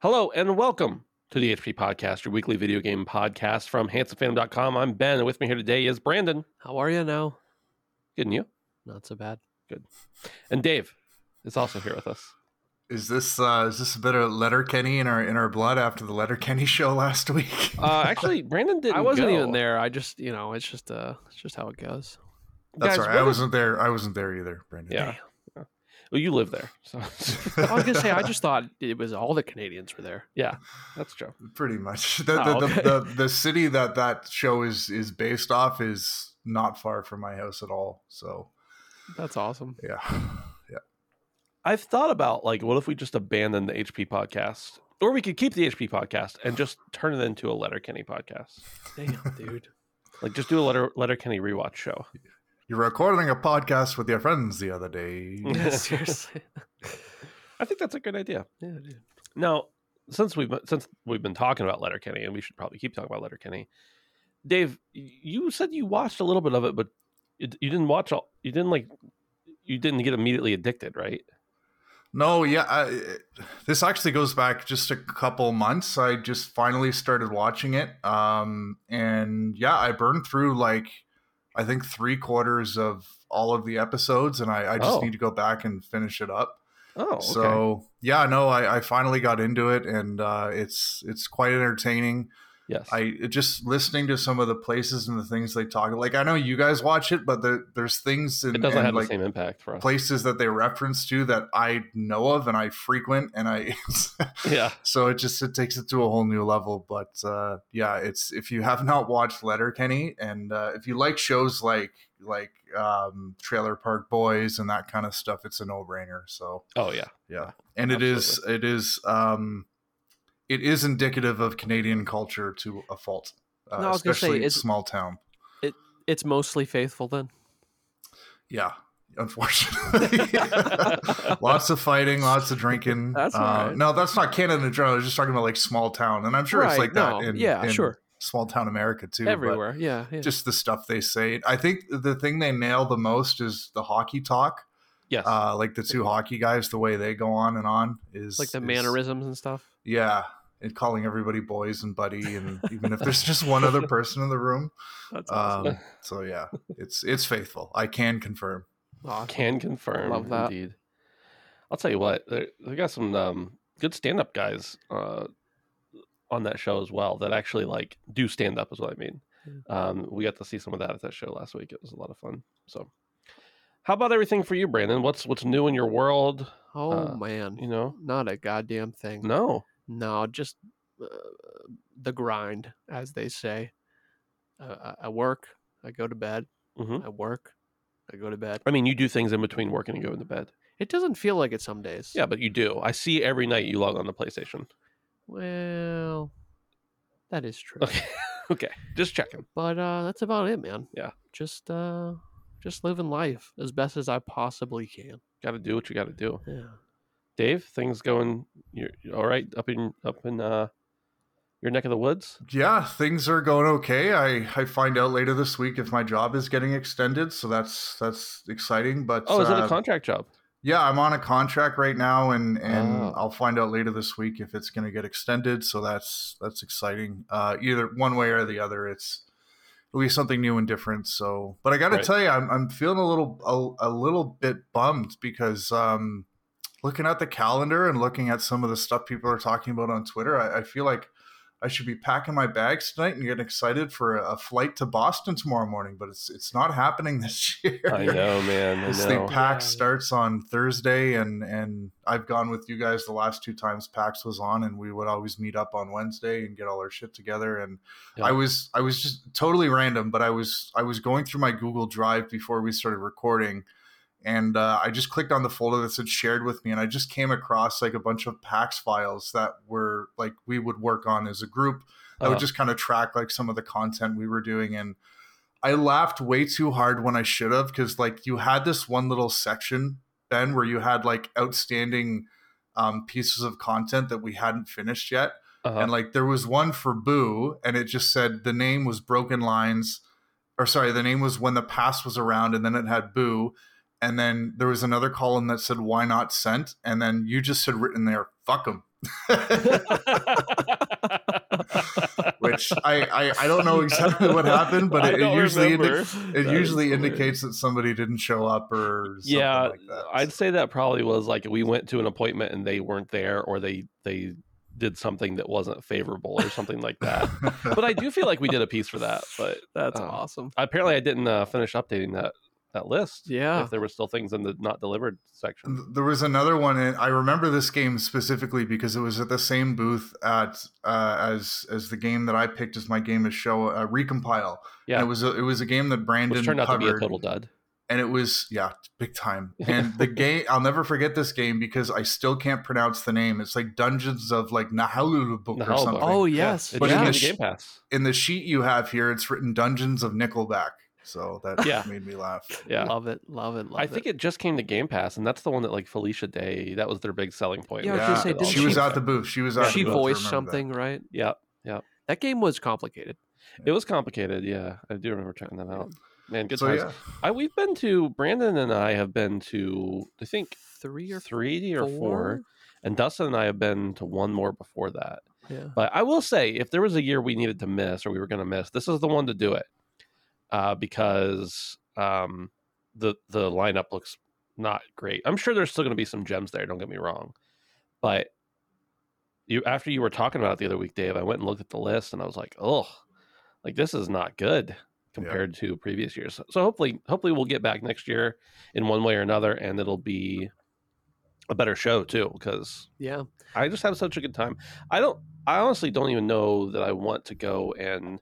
Hello and welcome to the HP Podcast, your weekly video game podcast from handsomephantom.com. I'm Ben, and with me here today is Brandon. How are you now? Good, and you? Not so bad. Good. And Dave is also here with us. Is this uh, is this a bit of Letterkenny in our in our blood after the Letterkenny show last week? Uh, actually, Brandon didn't. I wasn't go. even there. I just, you know, it's just uh it's just how it goes. That's Guys, all right. what I is- wasn't there. I wasn't there either, Brandon. Yeah. yeah. Well, you live there, so I was gonna say I just thought it was all the Canadians were there. yeah, that's true. pretty much. The Oh, the, okay. the, the the city that that show is is based off is not far from my house at all. So That's awesome. yeah, yeah. I've thought about like, what if we just abandon the HP podcast, or we could keep the HP podcast and just turn it into a Letterkenny podcast, Damn, dude. like just do a Letter Letterkenny rewatch show. You're recording a podcast with your friends the other day. Yeah, seriously. I think that's a good idea. Yeah, dude. Now, since we've been- since we've been talking about Letterkenny, and we should probably keep talking about Letterkenny, Dave, you said you watched a little bit of it, but you, you didn't watch all. You didn't like. You didn't get immediately addicted, right? No, yeah, I, this actually goes back just a couple months. I just finally started watching it, um, and yeah, I burned through like I think three quarters of all of the episodes, and I, I just Oh. need to go back and finish it up. Oh, okay. So yeah, no, I, I finally got into it, and uh, it's it's quite entertaining. Yes, I just listening to some of the places and the things they talk. Like I know you guys watch it, but there, there's things in it doesn't have like the same impact for us. places that they reference to that I know of and I frequent, and I Yeah, so it just it takes it to a whole new level. But uh, yeah, it's if you have not watched Letterkenny, and uh, if you like shows like like um, Trailer Park Boys and that kind of stuff, it's a no brainer. So oh yeah, yeah, and it is it is um, it is indicative of Canadian culture to a fault, uh, No, I was gonna say, especially it's- small town. It It's mostly faithful then. Yeah, unfortunately, lots of fighting, lots of drinking. That's uh, right. No, that's not Canada in general. I was just talking about like small town, and I'm sure it's Right, like that in yeah, in sure. small town America too. Everywhere. Yeah, yeah. just the stuff they say. I think the thing they nail the most is the hockey talk. yes. Uh, like the two hockey guys, the way they go on and on is like the is- mannerisms and stuff. Yeah, and calling everybody boys and buddy, and even if there's just one other person in the room. That's awesome. Um, so yeah, it's it's faithful. I can confirm. Awesome. Can confirm. Love that. Indeed. I'll tell you what. They they got some um, good stand-up guys uh, on that show as well. That actually like do stand up. Is what I mean. Um, we got to see some of that at that show last week. It was a lot of fun. So, how about everything for you, Brandon? What's what's new in your world? Oh uh, man, You know, not a goddamn thing. no. No, just uh, the grind, as they say. Uh, I- work, I go to bed, hmm I work, I go to bed. I mean, you do things in between working and going to bed. It doesn't feel like it some days. Yeah, but you do. I see every night you log on the PlayStation. Well, that is true. Okay, okay, just checking. But uh, that's about it, man. Yeah. Just uh, just living life as best as I possibly can. Got to do what you got to do. Yeah. Dave, things going. You're all right up in up in uh your neck of the woods. Yeah, things are going okay. I I find out later this week if my job is getting extended, so that's that's exciting. But Oh, is it a uh, contract job? Yeah, I'm on a contract right now, and and Oh. I'll find out later this week if it's going to get extended. So that's that's exciting. Uh, either one way or the other, it's it'll be something new and different. So, but I got to Right. tell you, I'm I'm feeling a little a, a little bit bummed because um, looking at the calendar and looking at some of the stuff people are talking about on Twitter, I, I feel like I should be packing my bags tonight and getting excited for a, a flight to Boston tomorrow morning, but it's it's not happening this year. I know, man. I This know. thing PAX Yeah. starts on Thursday, and and I've gone with you guys the last two times PAX was on, and we would always meet up on Wednesday and get all our shit together. And Yeah. I was I was just totally random, but I was I was going through my Google Drive before we started recording, and uh, I just clicked on the folder that said shared with me, and I just came across like a bunch of PAX files that were like we would work on as a group. I Uh, would just kind of track like some of the content we were doing and I laughed way too hard when I should have because like you had this one little section Ben where you had like outstanding um, pieces of content that we hadn't finished yet uh-huh. and like there was one for Boo and it just said the name was Broken Lines or sorry the name was when the past was around and then it had Boo and then there was another column that said why not sent and then you just had written there fuck them which I, I I don't know exactly what happened, but it, it usually indi- it That is usually indicates that somebody didn't show up or something yeah like that. i'd say that probably was like we went to an appointment and they weren't there or they they did something that wasn't favorable or something like that. But i do feel like we did a piece for that but That's um, awesome. apparently i didn't uh, finish updating that that list Yeah. if there were still things in the not delivered section. There was another one, and I remember this game specifically because it was at the same booth at uh, as as the game that I picked as my game to show uh, Recompile. Yeah. and it was a, it was a game that Brandon which turned out covered. to be a total dud. And it was yeah big time. And the game i'll never forget this game because i still can't pronounce the name. It's like dungeons of like nahalulubuk or something. Oh yes, it But just in came the game pass. in the sheet you have here it's written dungeons of nickelback so that Yeah. made me laugh yeah love it, love it, love I think it just came to Game Pass, and that's the one that like Felicia Day. That was their big selling point. Yeah, I was yeah, gonna say, didn't she was she- at the booth she was at it. the She booth, voiced remember that. something, right? Yeah, That game was complicated. it was complicated. Yeah, I do remember checking that out. Man, good so times. yeah I we've been to Brandon and I have been to I think Three or three or four, four? and Dustin and I have been to one more before that. Yeah. But I will say, if there was a year we needed to miss or we were going to miss, this is the one to do it, uh, because um, the the lineup looks not great. I'm sure there's still going to be some gems there. Don't get me wrong, but you after you were talking about it the other week, Dave, I went and looked at the list and I was like, oh, like this is not good compared to previous years. So hopefully, hopefully we'll get back next year in one way or another, and it'll be a better show too because Yeah. I just have such a good time. I don't. I honestly don't even know that I want to go and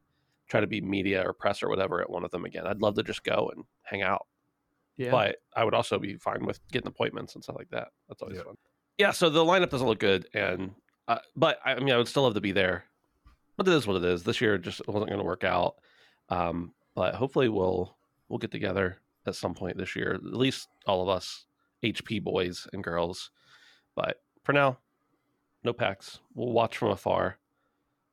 try to be media or press or whatever at one of them again. I'd love to just go and hang out, Yeah. but I would also be fine with getting appointments and stuff like that. That's always Yeah. fun. Yeah. So the lineup doesn't look good, and uh, but I, I mean, I would still love to be there. But it is what it is. This year just wasn't going to work out. Um, but hopefully we'll we'll get together at some point this year. At least all of us HP boys and girls. But for now, no PAX. We'll watch from afar.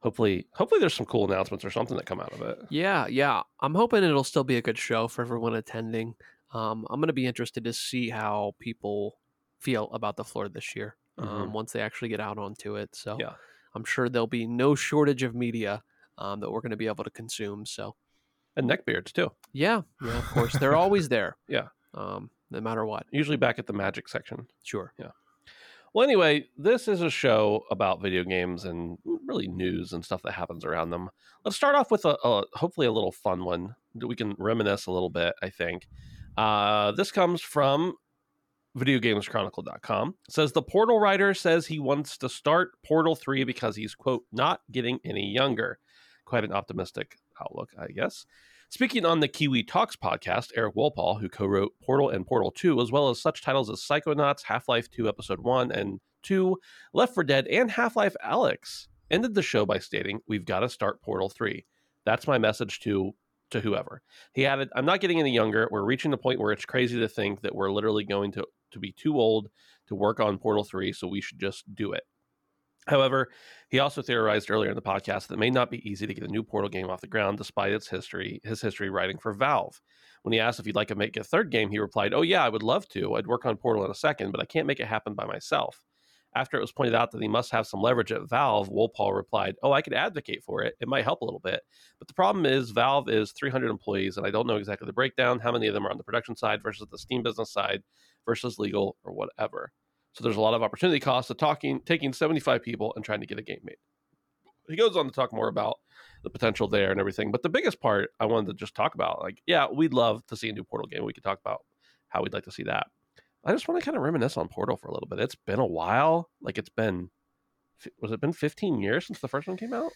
Hopefully, hopefully there's some cool announcements or something that come out of it. Yeah, yeah. I'm hoping it'll still be a good show for everyone attending. Um, I'm going to be interested to see how people feel about the floor this year um, Mhm. once they actually get out onto it. So Yeah. I'm sure there'll be no shortage of media um, that we're going to be able to consume. So And neckbeards too. yeah, yeah, of course they're always there. Yeah. um, no matter what. Usually back at the magic section. Sure. Well, anyway, this is a show about video games and really news and stuff that happens around them. Let's start off with a, a hopefully a little fun one that we can reminisce a little bit. I think uh, this comes from videogameschronicle.com. It says the Portal writer says he wants to start Portal 3 because he's quote not getting any younger. Quite an optimistic outlook, I guess. Speaking on the Kiwi Talkz podcast, Eric Wolpaw, who co wrote Portal and Portal 2, as well as such titles as Psychonauts, Half Life 2, Episode 1 and 2, Left 4 Dead, and Half Life Alyx, ended the show by stating, We've got to start Portal 3. That's my message to to whoever. He added, I'm not getting any younger. We're reaching the point where it's crazy to think that we're literally going to, to be too old to work on Portal 3, so we should just do it. However, he also theorized earlier in the podcast that it may not be easy to get a new Portal game off the ground despite its history, his history writing for Valve. When he asked if he'd like to make a third game, he replied, "Oh yeah, I would love to. I'd work on Portal in a second, but I can't make it happen by myself." After it was pointed out that he must have some leverage at Valve, Wolpaw replied, "Oh, I could advocate for it. It might help a little bit, but the problem is Valve is 300 employees, and I don't know exactly the breakdown. How many of them are on the production side versus the Steam business side versus legal or whatever." So there's a lot of opportunity costs of talking, taking 75 people and trying to get a game made. he goes on to talk more about the potential there and everything. But the biggest part I wanted to just talk about, like, yeah, we'd love to see a new Portal game. We could talk about how we'd like to see that. I just want to kind of reminisce on Portal for a little bit. It's been a while. Like it's been, was it been 15 years since the first one came out?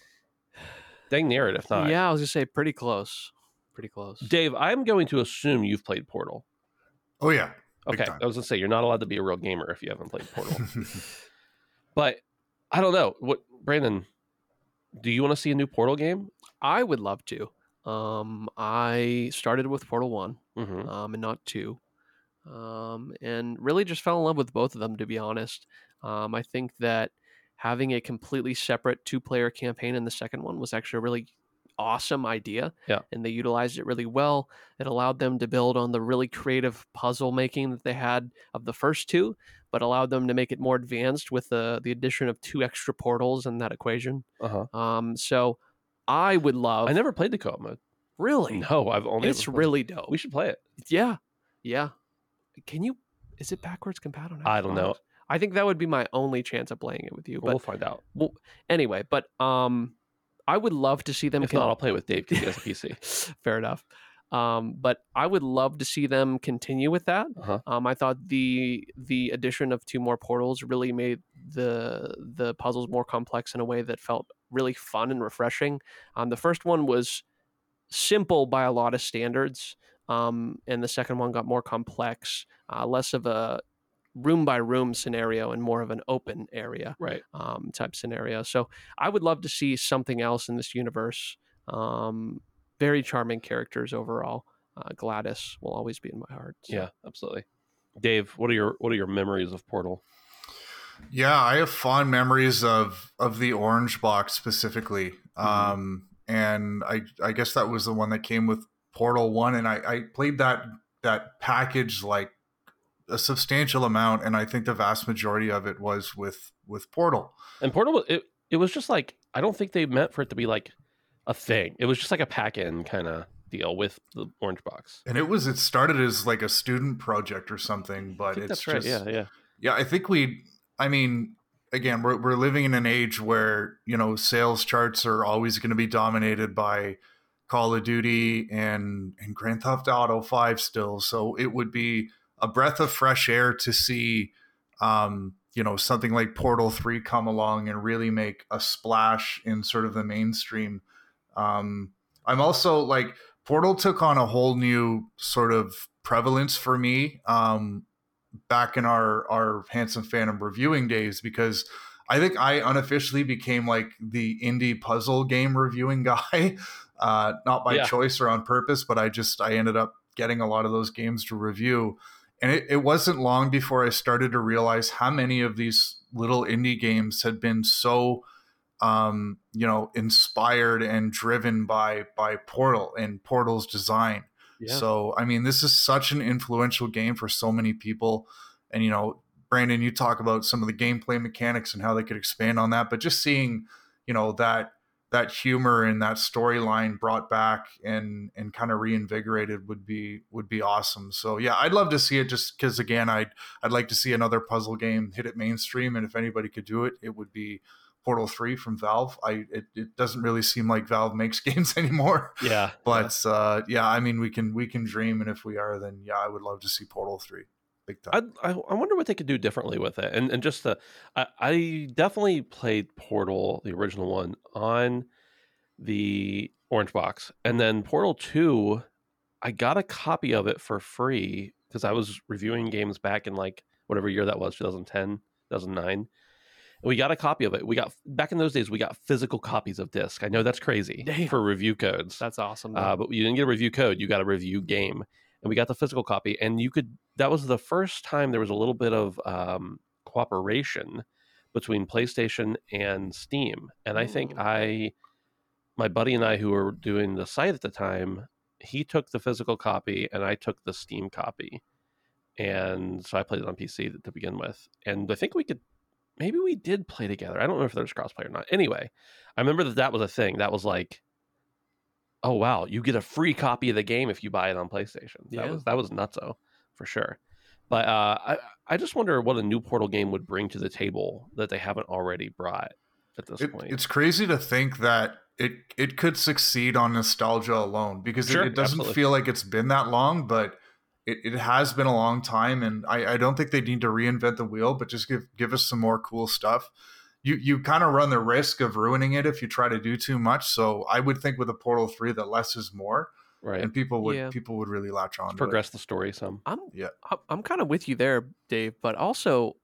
Dang near it, if not. Yeah, I was gonna say pretty close. Pretty close. Dave, I'm going to assume you've played Portal. Oh yeah. Big Okay. I was gonna say you're not allowed to be a real gamer if you haven't played Portal. but I don't know. What Brandon? Do you want to see a new Portal game? I would love to. Um, I started with Portal One, Mm-hmm. um, and not two, um, and really just fell in love with both of them. To be honest, um, I think that having a completely separate two-player campaign in the second one was actually a really awesome idea. Yeah. and they utilized it really well. It allowed them to build on the really creative puzzle making that they had of the first two, but allowed them to make it more advanced with the the addition of two extra portals in that equation. Uh huh. Um, so I would love. I never played the co-op mode. really. No, I've only. it's really dope. We should play it. Yeah, yeah. Can you? Is it backwards compatible? I don't know. I think that would be my only chance of playing it with you. But we'll find out. well, anyway, but um, I would love to see them. If con- not, I'll play with Dave because he has a PC. Fair enough. Um, but I would love to see them continue with that. Uh-huh. Um, I thought the the addition of two more portals really made the the puzzles more complex in a way that felt really fun and refreshing. Um, the first one was simple by a lot of standards, um, and the second one got more complex, uh, less of a room by room scenario and more of an open area Right. um, type scenario. So I would love to see something else in this universe. Um, very charming characters overall. Uh, GLaDOS will always be in my heart. so. Yeah, absolutely. Dave, what are your what are your memories of Portal? Yeah, I have fond memories of of the orange box specifically. Um and I I guess that was the one that came with Portal 1 and I I played that that package like a substantial amount and I think the vast majority of it was with with Portal. And Portal, it it was just like I don't think they meant for it to be like a thing. It was just like a pack in kind of deal with the orange box. And it was it started as like a student project or something, but it's that's right. just yeah, yeah. Yeah, I think we. I mean, again, we're we're living in an age where you know sales charts are always going to be dominated by Call of Duty and and Grand Theft Auto Five still. So it would be a breath of fresh air to see, um, you know, something like Portal Three come along and really make a splash in sort of the mainstream. Um, I'm also like Portal took on a whole new sort of prevalence for me. Um, back in our our handsome phantom reviewing days because i think i unofficially became like the indie puzzle game reviewing guy uh not by Yeah. choice or on purpose but i just i ended up getting a lot of those games to review and it, it wasn't long before i started to realize how many of these little indie games had been so um you know inspired and driven by by portal and portal's design Yeah. so, I mean, this is such an influential game for so many people. And, you know, Brandon, you talk about some of the gameplay mechanics and how they could expand on that, but just seeing, you know, that that humor and that storyline brought back and and kind of reinvigorated would be would be awesome. So yeah, I'd love to see it just because again, I'd I'd like to see another puzzle game hit it mainstream, and if anybody could do it, it would be Portal Three from Valve. I it, it doesn't really seem like Valve makes games anymore yeah. but uh, yeah, I mean, we can we can dream, and if we are, then yeah, I would love to see Portal Three, big time. I, I I wonder what they could do differently with it, and and just the I, I definitely played Portal, the original one, on the orange box, and then Portal Two, I got a copy of it for free because I was reviewing games back in like whatever year that was, 2010, 2009. And we got a copy of it. We got back in those days. We got physical copies of disc. I know that's crazy Damn. for review codes. That's awesome. Uh, but you didn't get a review code. You got a review game, and we got the physical copy. And you could. That was the first time there was a little bit of um, cooperation between PlayStation and Steam. And I think I, my buddy and I, who were doing the site at the time, he took the physical copy and I took the Steam copy. And so I played it on PC to, to begin with. And I think we could. Maybe we did play together. I don't know if there's crossplay or not. Anyway, I remember that that was a thing. That was like oh wow, you get a free copy of the game if you buy it on PlayStation. That Yeah. was that was nutso for sure. But uh, I I just wonder what a new Portal game would bring to the table that they haven't already brought. at this It, point. it's crazy to think that it it could succeed on nostalgia alone because Sure, it, it doesn't absolutely. feel like it's been that long, but it, it has been a long time, and I, I don't think they need to reinvent the wheel, but just give give us some more cool stuff. You you kind of run the risk of ruining it if you try to do too much. So I would think with a Portal Three that less is more, right. and people would Yeah. people would really latch on. to it. Progress the story some. I'm Yeah. I'm- I'm kind of with you there, Dave. But also,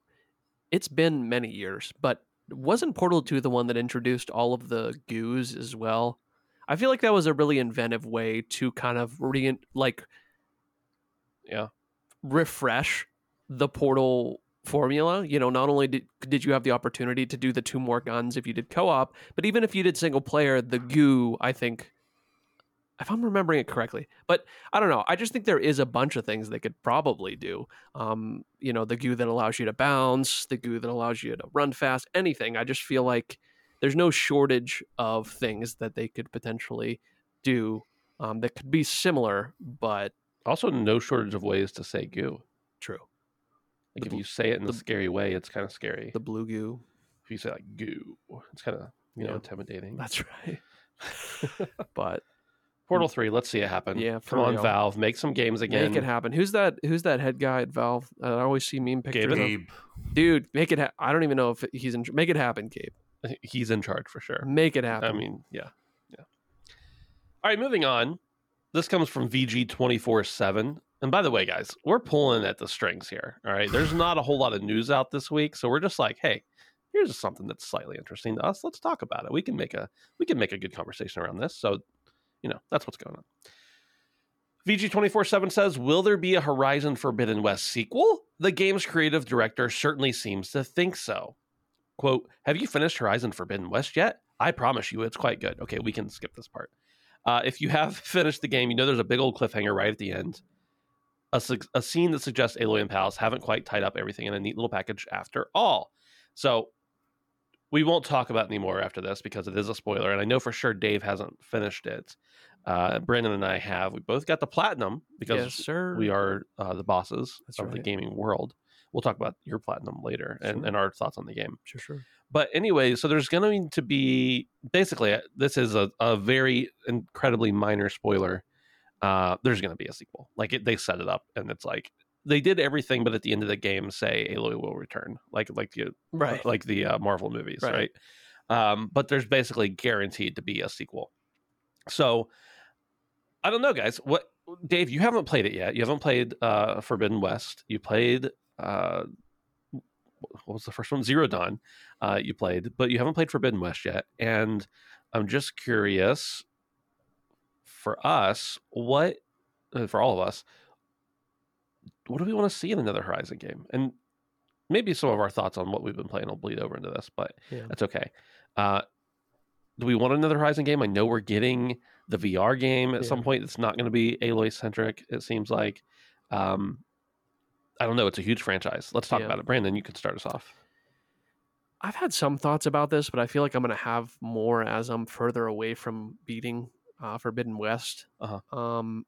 it's been many years. But wasn't Portal Two the one that introduced all of the goos as well? I feel like that was a really inventive way to kind of re like Yeah. refresh the Portal formula. You know, not only did did you have the opportunity to do the two more guns if you did co-op, but even if you did single player, the goo, I think if I'm remembering it correctly. But I don't know. I just think there is a bunch of things they could probably do. Um, you know, the goo that allows you to bounce, the goo that allows you to run fast, anything. I just feel like there's no shortage of things that they could potentially do um, that could be similar, but Also, no shortage of ways to say goo. true. Like The if bl- you say it in the- a scary way, it's kind of scary. The blue goo. if you say like goo, it's kind of you know intimidating. That's right. but Portal mm. Three. Let's see it happen. Yeah, for come on. Valve, make some games again. make it happen. Who's that? Who's that head guy at Valve? I always see meme pictures. Gaben? Of. Gabe. Dude, make it. Ha- I don't even know if he's in. Make it happen, Gabe. He's in charge for sure. Make it happen. I mean, yeah, yeah. All right, moving on. This comes from VG twenty four seven. And by the way, guys, we're pulling at the strings here. All right, there's not a whole lot of news out this week, so we're just like, hey, here's something that's slightly interesting to us. Let's talk about it. We can make a we can make a good conversation around this. So, you know, that's what's going on. VG twenty four seven says, "Will there be a Horizon Forbidden West sequel?" The game's creative director certainly seems to think so. Quote, Have you finished Horizon Forbidden West yet? I promise you it's quite good. Okay, we can skip this part. Uh, if you have finished the game, you know there's a big old cliffhanger right at the end. A, su- a scene that suggests Aloy and Palace haven't quite tied up everything in a neat little package after all. So we won't talk about it anymore after this because it is a spoiler. And I know for sure Dave hasn't finished it. Uh, Brandon and I have. We both got the platinum because yes, sir. we are uh, the bosses That's of the gaming world. We'll talk about your platinum later and, Sure. and our thoughts on the game. Sure, sure. But anyway, so there's going to be basically uh, this is a, a very incredibly minor spoiler. Uh, there's going to be a sequel. Like it, they set it up, and it's like they did everything, but at the end of the game, say Aloy will return, like like the Right. like the uh, Marvel movies, right? Right. Um, but there's basically guaranteed to be a sequel. So I don't know, guys. What Dave? You haven't played it yet. You haven't played uh, Forbidden West. You played. Uh, what was the first one? Zero Dawn. Uh, you played, but you haven't played Forbidden West yet. And I'm just curious. For us, what uh, for all of us, what do we want to see in another Horizon game? And maybe some of our thoughts on what we've been playing will bleed over into this, but Yeah. that's okay. Uh, do we want another Horizon game? I know we're getting the VR game at some point. It's not going to be Aloy centric. It seems like. Um, I don't know. It's a huge franchise. Let's talk Yeah. about it. Brandon, you can start us off. I've had some thoughts about this, but I feel like I'm going to have more as I'm further away from beating uh, Forbidden West. Uh-huh. Um,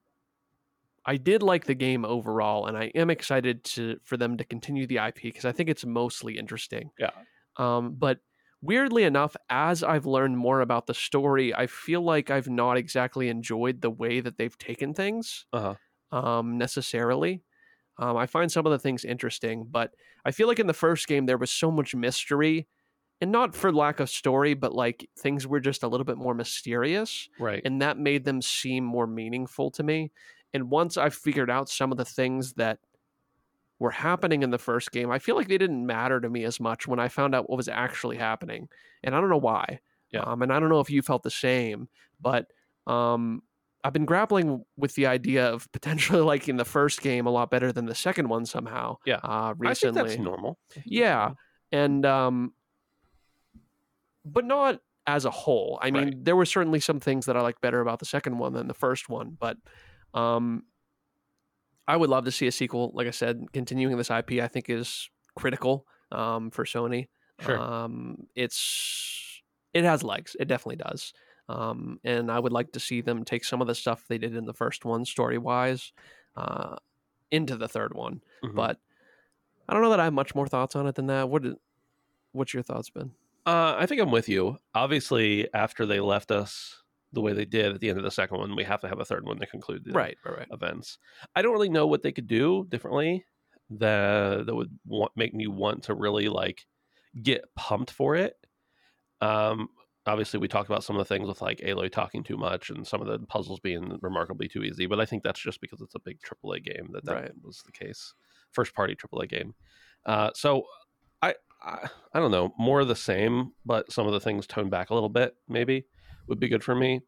I did like the game overall, and I am excited to for them to continue the IP because I think it's mostly interesting. Yeah. Um, but weirdly enough, as I've learned more about the story, I feel like I've not exactly enjoyed the way that they've taken things Uh huh. um, necessarily. Um, I find some of the things interesting, but I feel like in the first game there was so much mystery, and not for lack of story, but like things were just a little bit more mysterious, Right. and that made them seem more meaningful to me. And once I figured out some of the things that were happening in the first game, I feel like they didn't matter to me as much when I found out what was actually happening, and I don't know why. Yeah. Um, and I don't know if you felt the same, but um, I've been grappling with the idea of potentially liking the first game a lot better than the second one somehow. Yeah. uh, I think recently. that's normal. Yeah, and um, but not as a whole. I mean, Right. there were certainly some things that I like better about the second one than the first one, but um, I would love to see a sequel. Like I said, continuing this IP, I think is critical um for Sony. Sure. Um, it's it has legs. It definitely does. Um, and I would like to see them take some of the stuff they did in the first one, story wise, uh, into the third one. Mhm. But I don't know that I have much more thoughts on it than that. What? Did, what's your thoughts been? Uh, I think I'm with you. Obviously, after they left us the way they did at the end of the second one, we have to have a third one to conclude the Right, right, right. events. I don't really know what they could do differently that that would want, make me want to really like get pumped for it. Um, obviously, we talked about some of the things with like Aloy talking too much and some of the puzzles being remarkably too easy, but I think that's just because it's a big AAA game that that Right. was the case. First party AAA game. Uh, so I, I don't know more of the same, but some of the things toned back a little bit maybe would be good for me.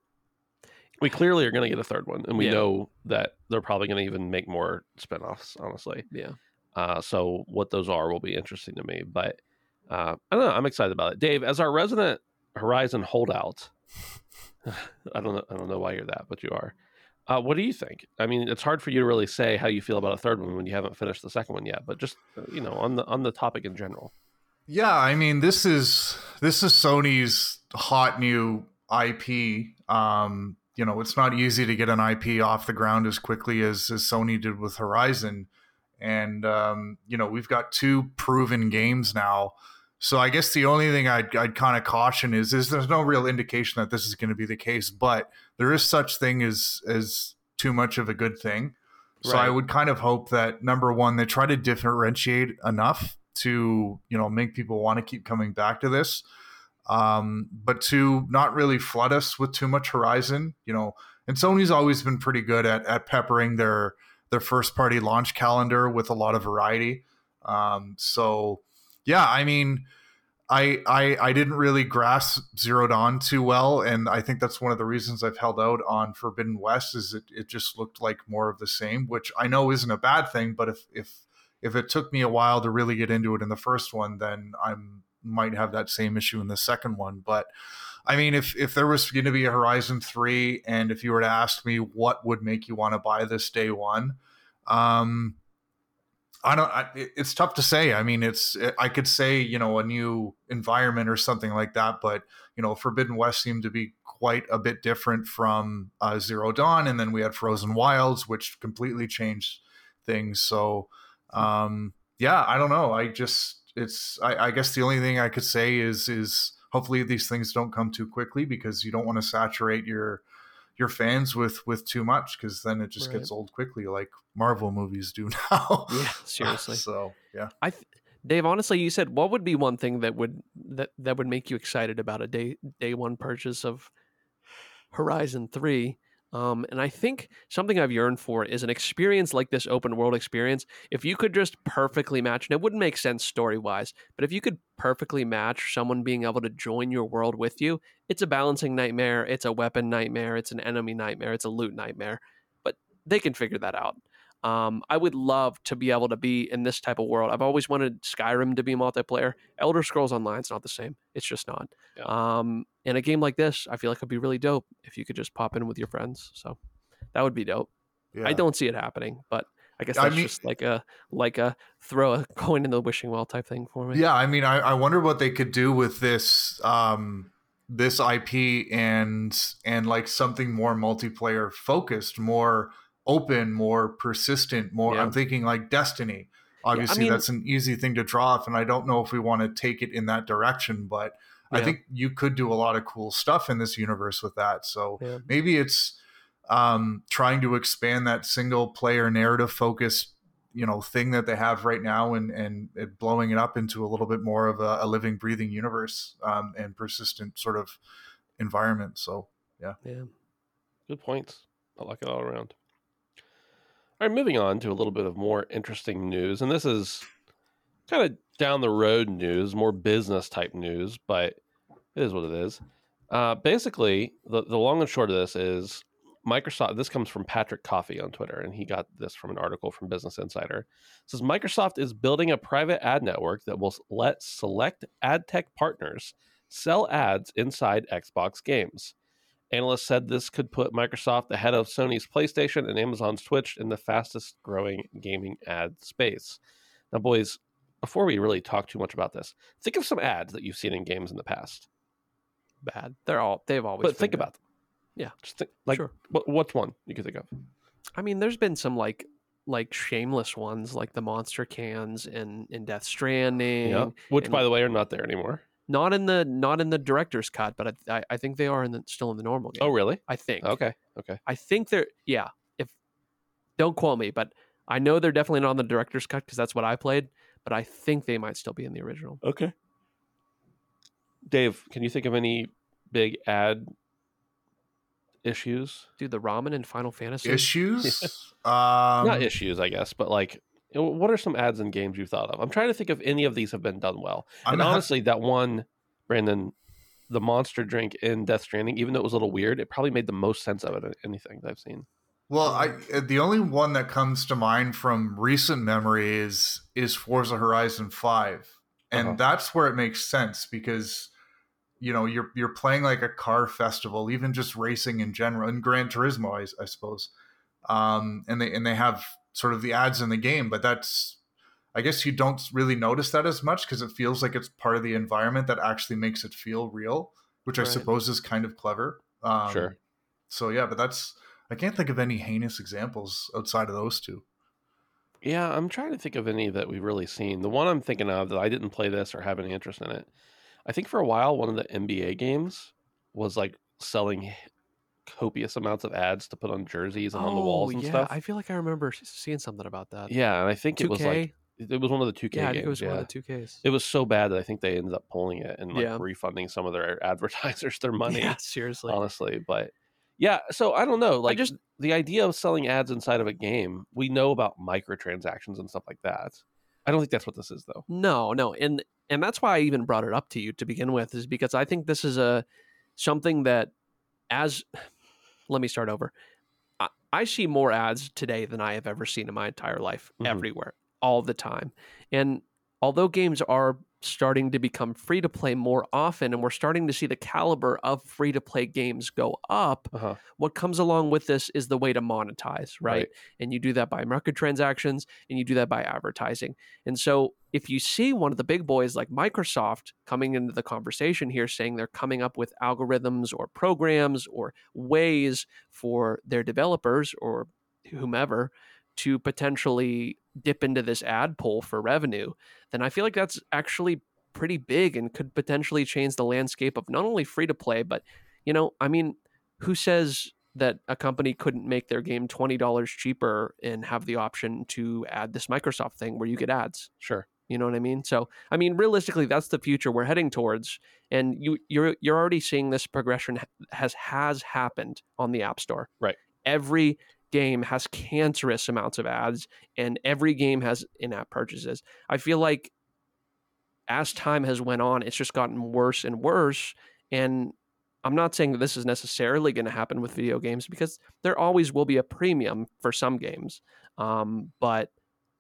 We clearly are going to get a third one, and we Yeah. know that they're probably going to even make more spinoffs. Honestly, Yeah. uh, so what those are will be interesting to me. But uh, I don't know. I'm excited about it. Dave, as our resident Horizon holdout, I don't know. I don't know why you're that, but you are. Uh, what do you think? I mean, it's hard for you to really say how you feel about a third one when you haven't finished the second one yet. But just uh, you know, on the on the topic in general. Yeah, I mean this is this is Sony's hot new IP. Um, you know, it's not easy to get an IP off the ground as quickly as, as Sony did with Horizon. And um, you know, we've got two proven games now. So I guess the only thing I'd, I'd kind of caution is is there's no real indication that this is going to be the case, but there is such thing as as too much of a good thing. So I would kind of hope that number one, they try to differentiate enough to you know make people want to keep coming back to this, um, but to not really flood us with too much Horizon. You know, and Sony's always been pretty good at at peppering their their first party launch calendar with a lot of variety. Um, so yeah, I mean. I, I I didn't really grasp Zero Dawn too well, and I think that's one of the reasons I've held out on Forbidden West. Is it, it just looked like more of the same, which I know isn't a bad thing. But if if if it took me a while to really get into it in the first one, then I might have that same issue in the second one. But I mean, if if there was going to be a Horizon three, and if you were to ask me what would make you want to buy this day one, um, I don't. I, it's tough to say. I mean, it's. I could say you know a new environment or something like that, but you know, Forbidden West seemed to be quite a bit different from uh, Zero Dawn, and then we had Frozen Wilds, which completely changed things. So, um, yeah, I don't know. I just it's. I, I guess the only thing I could say is is hopefully these things don't come too quickly because you don't want to saturate your your fans with with too much because then it just Right. gets old quickly like marvel movies do now Yeah, seriously. so yeah I, th- Dave, honestly, you said what would be one thing that would that that would make you excited about a day day one purchase of Horizon Three. Um, and I think something I've yearned for is an experience like this open world experience. If you could just perfectly match, and it wouldn't make sense story wise, but if you could perfectly match someone being able to join your world with you, it's a balancing nightmare, it's a weapon nightmare, it's an enemy nightmare, it's a loot nightmare. But they can figure that out. Um, I would love to be able to be in this type of world. I've always wanted Skyrim to be multiplayer. Elder Scrolls Online is not the same. It's just not. Yeah. Um, and a game like this, I feel like would be really dope if you could just pop in with your friends. So that would be dope. yeah I don't see it happening, but I guess I that's mean- just like a like a throw a coin in the wishing well type thing for me. yeah i mean I, I wonder what they could do with this um this ip and and like something more multiplayer focused more open more persistent more Yeah. i'm thinking like destiny obviously mean- that's an easy thing to draw off and i don't know if we want to take it in that direction but i think you could do a lot of cool stuff in this universe with that so Yeah. maybe it's um, trying to expand that single player narrative focused you know thing that they have right now and and it blowing it up into a little bit more of a, a living breathing universe um, and persistent sort of environment so yeah Yeah. Good points. I like it all around. All right, moving on to a little bit of more interesting news. And this is kind of down the road news, more business type news, but it is what it is. Uh, basically, the, the long and short of this is Microsoft. This comes from Patrick Coffey on Twitter, and he got this from an article from Business Insider. It says Microsoft is building a private ad network that will let select ad tech partners sell ads inside Xbox games. Analysts said this could put Microsoft ahead of Sony's PlayStation and Amazon's Twitch in the fastest growing gaming ad space. Now, boys, before we really talk too much about this, think of some ads that you've seen in games in the past. Bad. They're all they've always. Been. But think bad. about them. Yeah. Just think, like, Sure. what, what's one you could think of? I mean, there's been some like like shameless ones like the monster cans in in Death Stranding. Yeah. Which, and- by the way, are not there anymore. Not in the not in the director's cut, but I I, I think they are in the still in the normal game. Oh, really? I think. Okay. Okay. I think they're yeah. If don't quote me, but I know they're definitely not on the director's cut because that's what I played. But I think they might still be in the original. Okay. Dave, can you think of any big ad issues? Dude, the ramen in Final Fantasy. Issues? um, Not issues, I guess, but like, you know, what are some ads and games you've thought of? I'm trying to think if any of these have been done well. I'm and ha- honestly, that one, Brandon, the monster drink in Death Stranding, even though it was a little weird, it probably made the most sense of it of anything that I've seen. Well, I uh, the only one that comes to mind from recent memory is is Forza Horizon Five, and Uh-huh. that's where it makes sense because you know you're you're playing like a car festival, even just racing in general, and Gran Turismo, I, I suppose. Um, and they and they have sort of the ads in the game, but that's I guess you don't really notice that as much because it feels like it's part of the environment that actually makes it feel real, which I suppose is kind of clever. Um, Sure. So yeah, but that's I can't think of any heinous examples outside of those two. Yeah, I'm trying to think of any that we've really seen. The one I'm thinking of that I didn't play this or have any interest in it. I think for a while, one of the NBA games was like selling copious amounts of ads to put on jerseys and on the oh, walls and Oh, yeah, stuff. I feel like I remember seeing something about that. Yeah, and I think it was like it was one of the 2K yeah, games. it was yeah. one of the two Ks. It was so bad that I think they ended up pulling it and like Yeah. refunding some of their advertisers their money. Yeah, seriously. honestly, but yeah. So I don't know. Like just- just the idea of selling ads inside of a game. We know about microtransactions and stuff like that. I don't think that's what this is, though. No, no, and and that's why I even brought it up to you to begin with, is because I think this is a something that as let me start over. I, I see more ads today than I have ever seen in my entire life, Mhm. everywhere, all the time. And although games are starting to become free to play more often, and we're starting to see the caliber of free to play games go up, Uh huh. what comes along with this is the way to monetize, right? Right. And you do that by market transactions and you do that by advertising. And so if you see one of the big boys like Microsoft coming into the conversation here saying they're coming up with algorithms or programs or ways for their developers or whomever to potentially dip into this ad pool for revenue, then I feel like that's actually pretty big and could potentially change the landscape of not only free to play, but you know, I mean, who says that a company couldn't make their game $20 cheaper and have the option to add this Microsoft thing where you get ads? Sure. You know what I mean? So, I mean, realistically, that's the future we're heading towards, and you you're you're already seeing this progression has has happened on the App Store. Right. Every game has cancerous amounts of ads, and every game has in-app purchases. I feel like as time has went on, it's just gotten worse and worse. And I'm not saying that this is necessarily going to happen with video games because there always will be a premium for some games. Um, but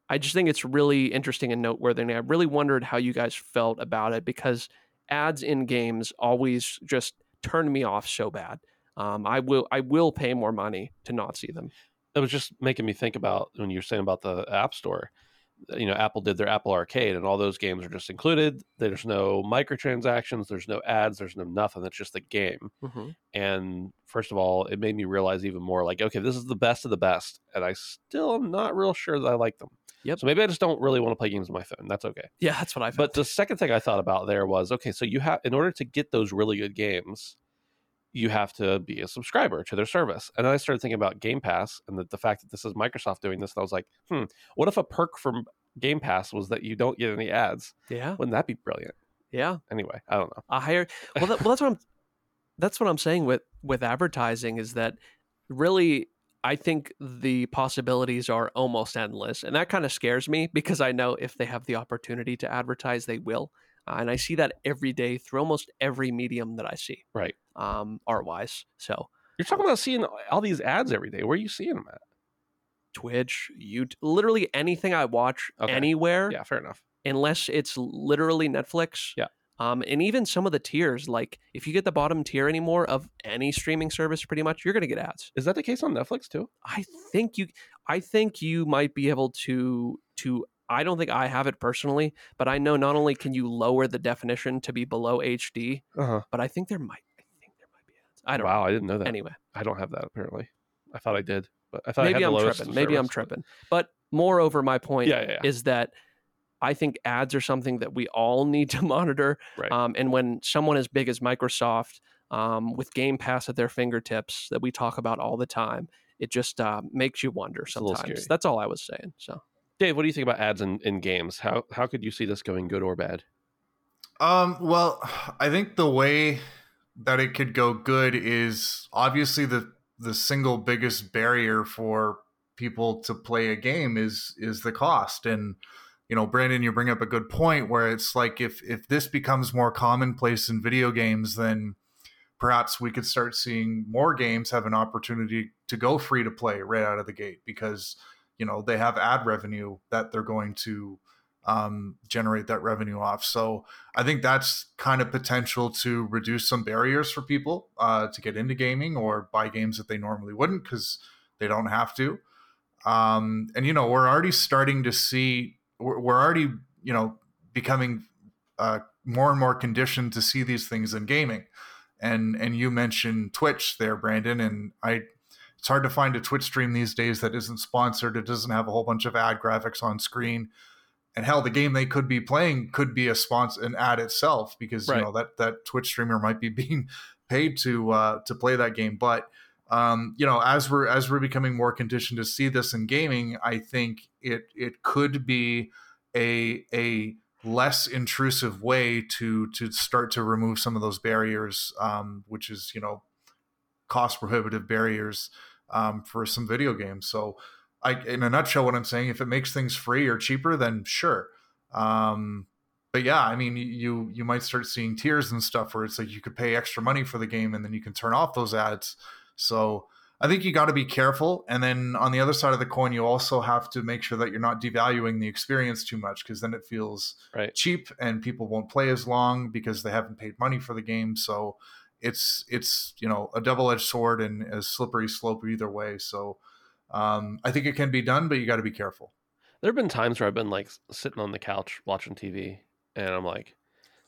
I just think it's really interesting and noteworthy. And I really wondered how you guys felt about it because ads in games always just turn me off so bad. Um, I will I will pay more money to not see them. It was just making me think about when you were saying about the App Store. You know, Apple did their Apple Arcade, and all those games are just included. There's no microtransactions. There's no ads. There's no nothing. It's just the game. And first of all, it made me realize even more like, okay, this is the best of the best. And I still am not real sure that I like them. Yep. So maybe I just don't really want to play games on my phone. That's okay. Yeah, that's what I felt. But the second thing I thought about there was okay, so you have, in order to get those really good games, you have to be a subscriber to their service. And then I started thinking about Game Pass and the, the fact that this is Microsoft doing this. And I was like, hmm, what if a perk from Game Pass was that you don't get any ads? yeah, Wouldn't that be brilliant? yeah. Anyway, I don't know. a higher well, that, well that's what i'm that's what i'm saying with with advertising is that really i think the possibilities are almost endless and that kind of scares me because i know if they have the opportunity to advertise they will uh, and i see that every day through almost every medium that i see Right. Um art wise so You're talking about seeing all these ads every day. Where are you seeing them at? twitch you literally anything i watch Okay. anywhere Yeah, fair enough. unless it's literally Netflix. Yeah. Um, and even some of the tiers, like if you get the bottom tier anymore of any streaming service, pretty much you're gonna get ads. Is that the case on Netflix too? I think you, I think you might be able to to. I don't think I have it personally, but I know not only can you lower the definition to be below HD, Uh huh. but I think there might. I think there might be ads. I don't Wow, I didn't know know. that. Anyway, I don't have that apparently. I thought I did, but I thought I maybe had I'm the lowest tripping. of Maybe I'm service, but- tripping. But moreover, my point Yeah, yeah, yeah. is that I think ads are something that we all need to monitor. Right. Um, and when someone as big as Microsoft, um, with Game Pass at their fingertips, that we talk about all the time, it just uh, makes you wonder sometimes. That's all I was saying. So Dave, what do you think about ads in, in games? How how could you see this going good or bad? Um, well, I think the way that it could go good is obviously the the single biggest barrier for people to play a game is is the cost. And you know brandon you bring up a good point where it's like if if this becomes more commonplace in video games then perhaps we could start seeing more games have an opportunity to go free to play right out of the gate because you know they have ad revenue that they're going to um, generate that revenue off. So i think that's kind of potential to reduce some barriers for people uh, to get into gaming or buy games that they normally wouldn't because they don't have to. Um, and you know we're already starting to see we're, we're already you know becoming uh, more and more conditioned to see these things in gaming. And and you mentioned twitch there brandon and i it's hard to find a twitch stream these days that isn't sponsored. It doesn't have a whole bunch of ad graphics on screen and hell the game they could be playing could be a sponsor an ad itself because Right. you know that that twitch streamer might be being paid to uh to play that game but um, you know, as we're as we're becoming more conditioned to see this in gaming, I think it it could be a a less intrusive way to to start to remove some of those barriers, um, which is you know cost prohibitive barriers um, for some video games. So, I in a nutshell, what I'm saying, if it makes things free or cheaper, then sure. Um, but yeah, I mean, you you might start seeing tiers and stuff where it's like you could pay extra money for the game and then you can turn off those ads. So I think you got to be careful. And then on the other side of the coin, you also have to make sure that you're not devaluing the experience too much because then it feels Right. cheap and people won't play as long because they haven't paid money for the game. So it's it's you know a double edged sword and a slippery slope either way. So um, I think it can be done, but you got to be careful. There have been times where I've been like sitting on the couch watching TV and I'm like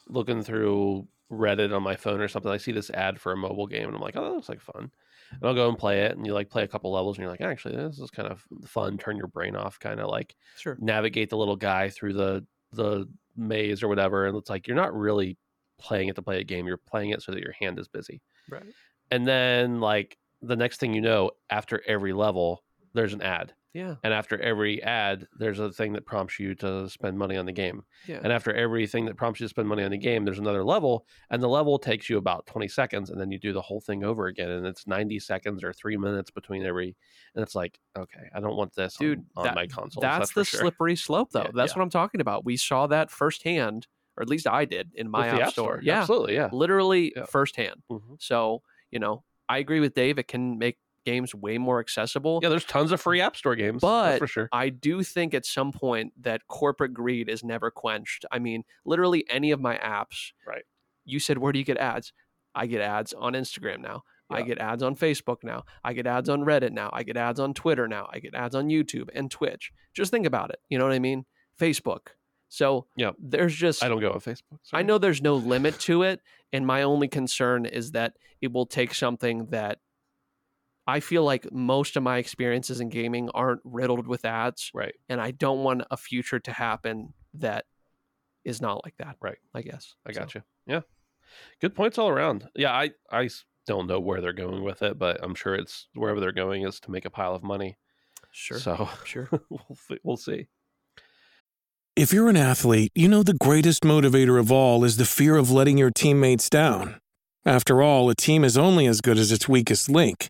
looking through Reddit on my phone or something. I see this ad for a mobile game and I'm like, oh, that looks like fun. And I'll go and play it and you like play a couple levels and you're like, actually, this is kind of fun. Turn your brain off, kind of like sure. navigate the little guy through the the maze or whatever. And it's like you're not really playing it to play a game. You're playing it so that your hand is busy. Right. And then like the next thing you know, after every level, there's an ad. Yeah. And after every ad, there's a thing that prompts you to spend money on the game. Yeah. And after everything that prompts you to spend money on the game, there's another level, and the level takes you about 20 seconds, and then you do the whole thing over again, and it's 90 seconds or three minutes between every. And it's like, okay, I don't want this, on- Dude, on, that- my console. That's, for the sure. slippery slope, though. Yeah, that's yeah. what I'm talking about. We saw that firsthand, or at least I did in my the app, store. Yeah, absolutely, yeah. literally firsthand. Mhm. So you know, I agree with Dave. It can make games way more accessible. Yeah, there's tons of free App Store games, But for sure. I do think at some point that corporate greed is never quenched. I mean, literally any of my apps. Right. You said, where do you get ads? I get ads on Instagram now. I get ads on Facebook now. I get ads on Reddit now. I get ads on Twitter now. I get ads on YouTube and Twitch. Just think about it. You know what I mean? Facebook. So Yeah. there's just I don't go on Facebook. I know there's no limit to it, and my only concern is that it will take something that I feel like most of my experiences in gaming aren't riddled with ads, Right. and I don't want a future to happen that is not like that. Right. I guess. I So, got you. Yeah. Good points all around. Yeah, I, I don't know where they're going with it, but I'm sure it's wherever they're going is to make a pile of money. Sure. So Sure. we'll we'll see. If you're an athlete, you know the greatest motivator of all is the fear of letting your teammates down. After all, a team is only as good as its weakest link.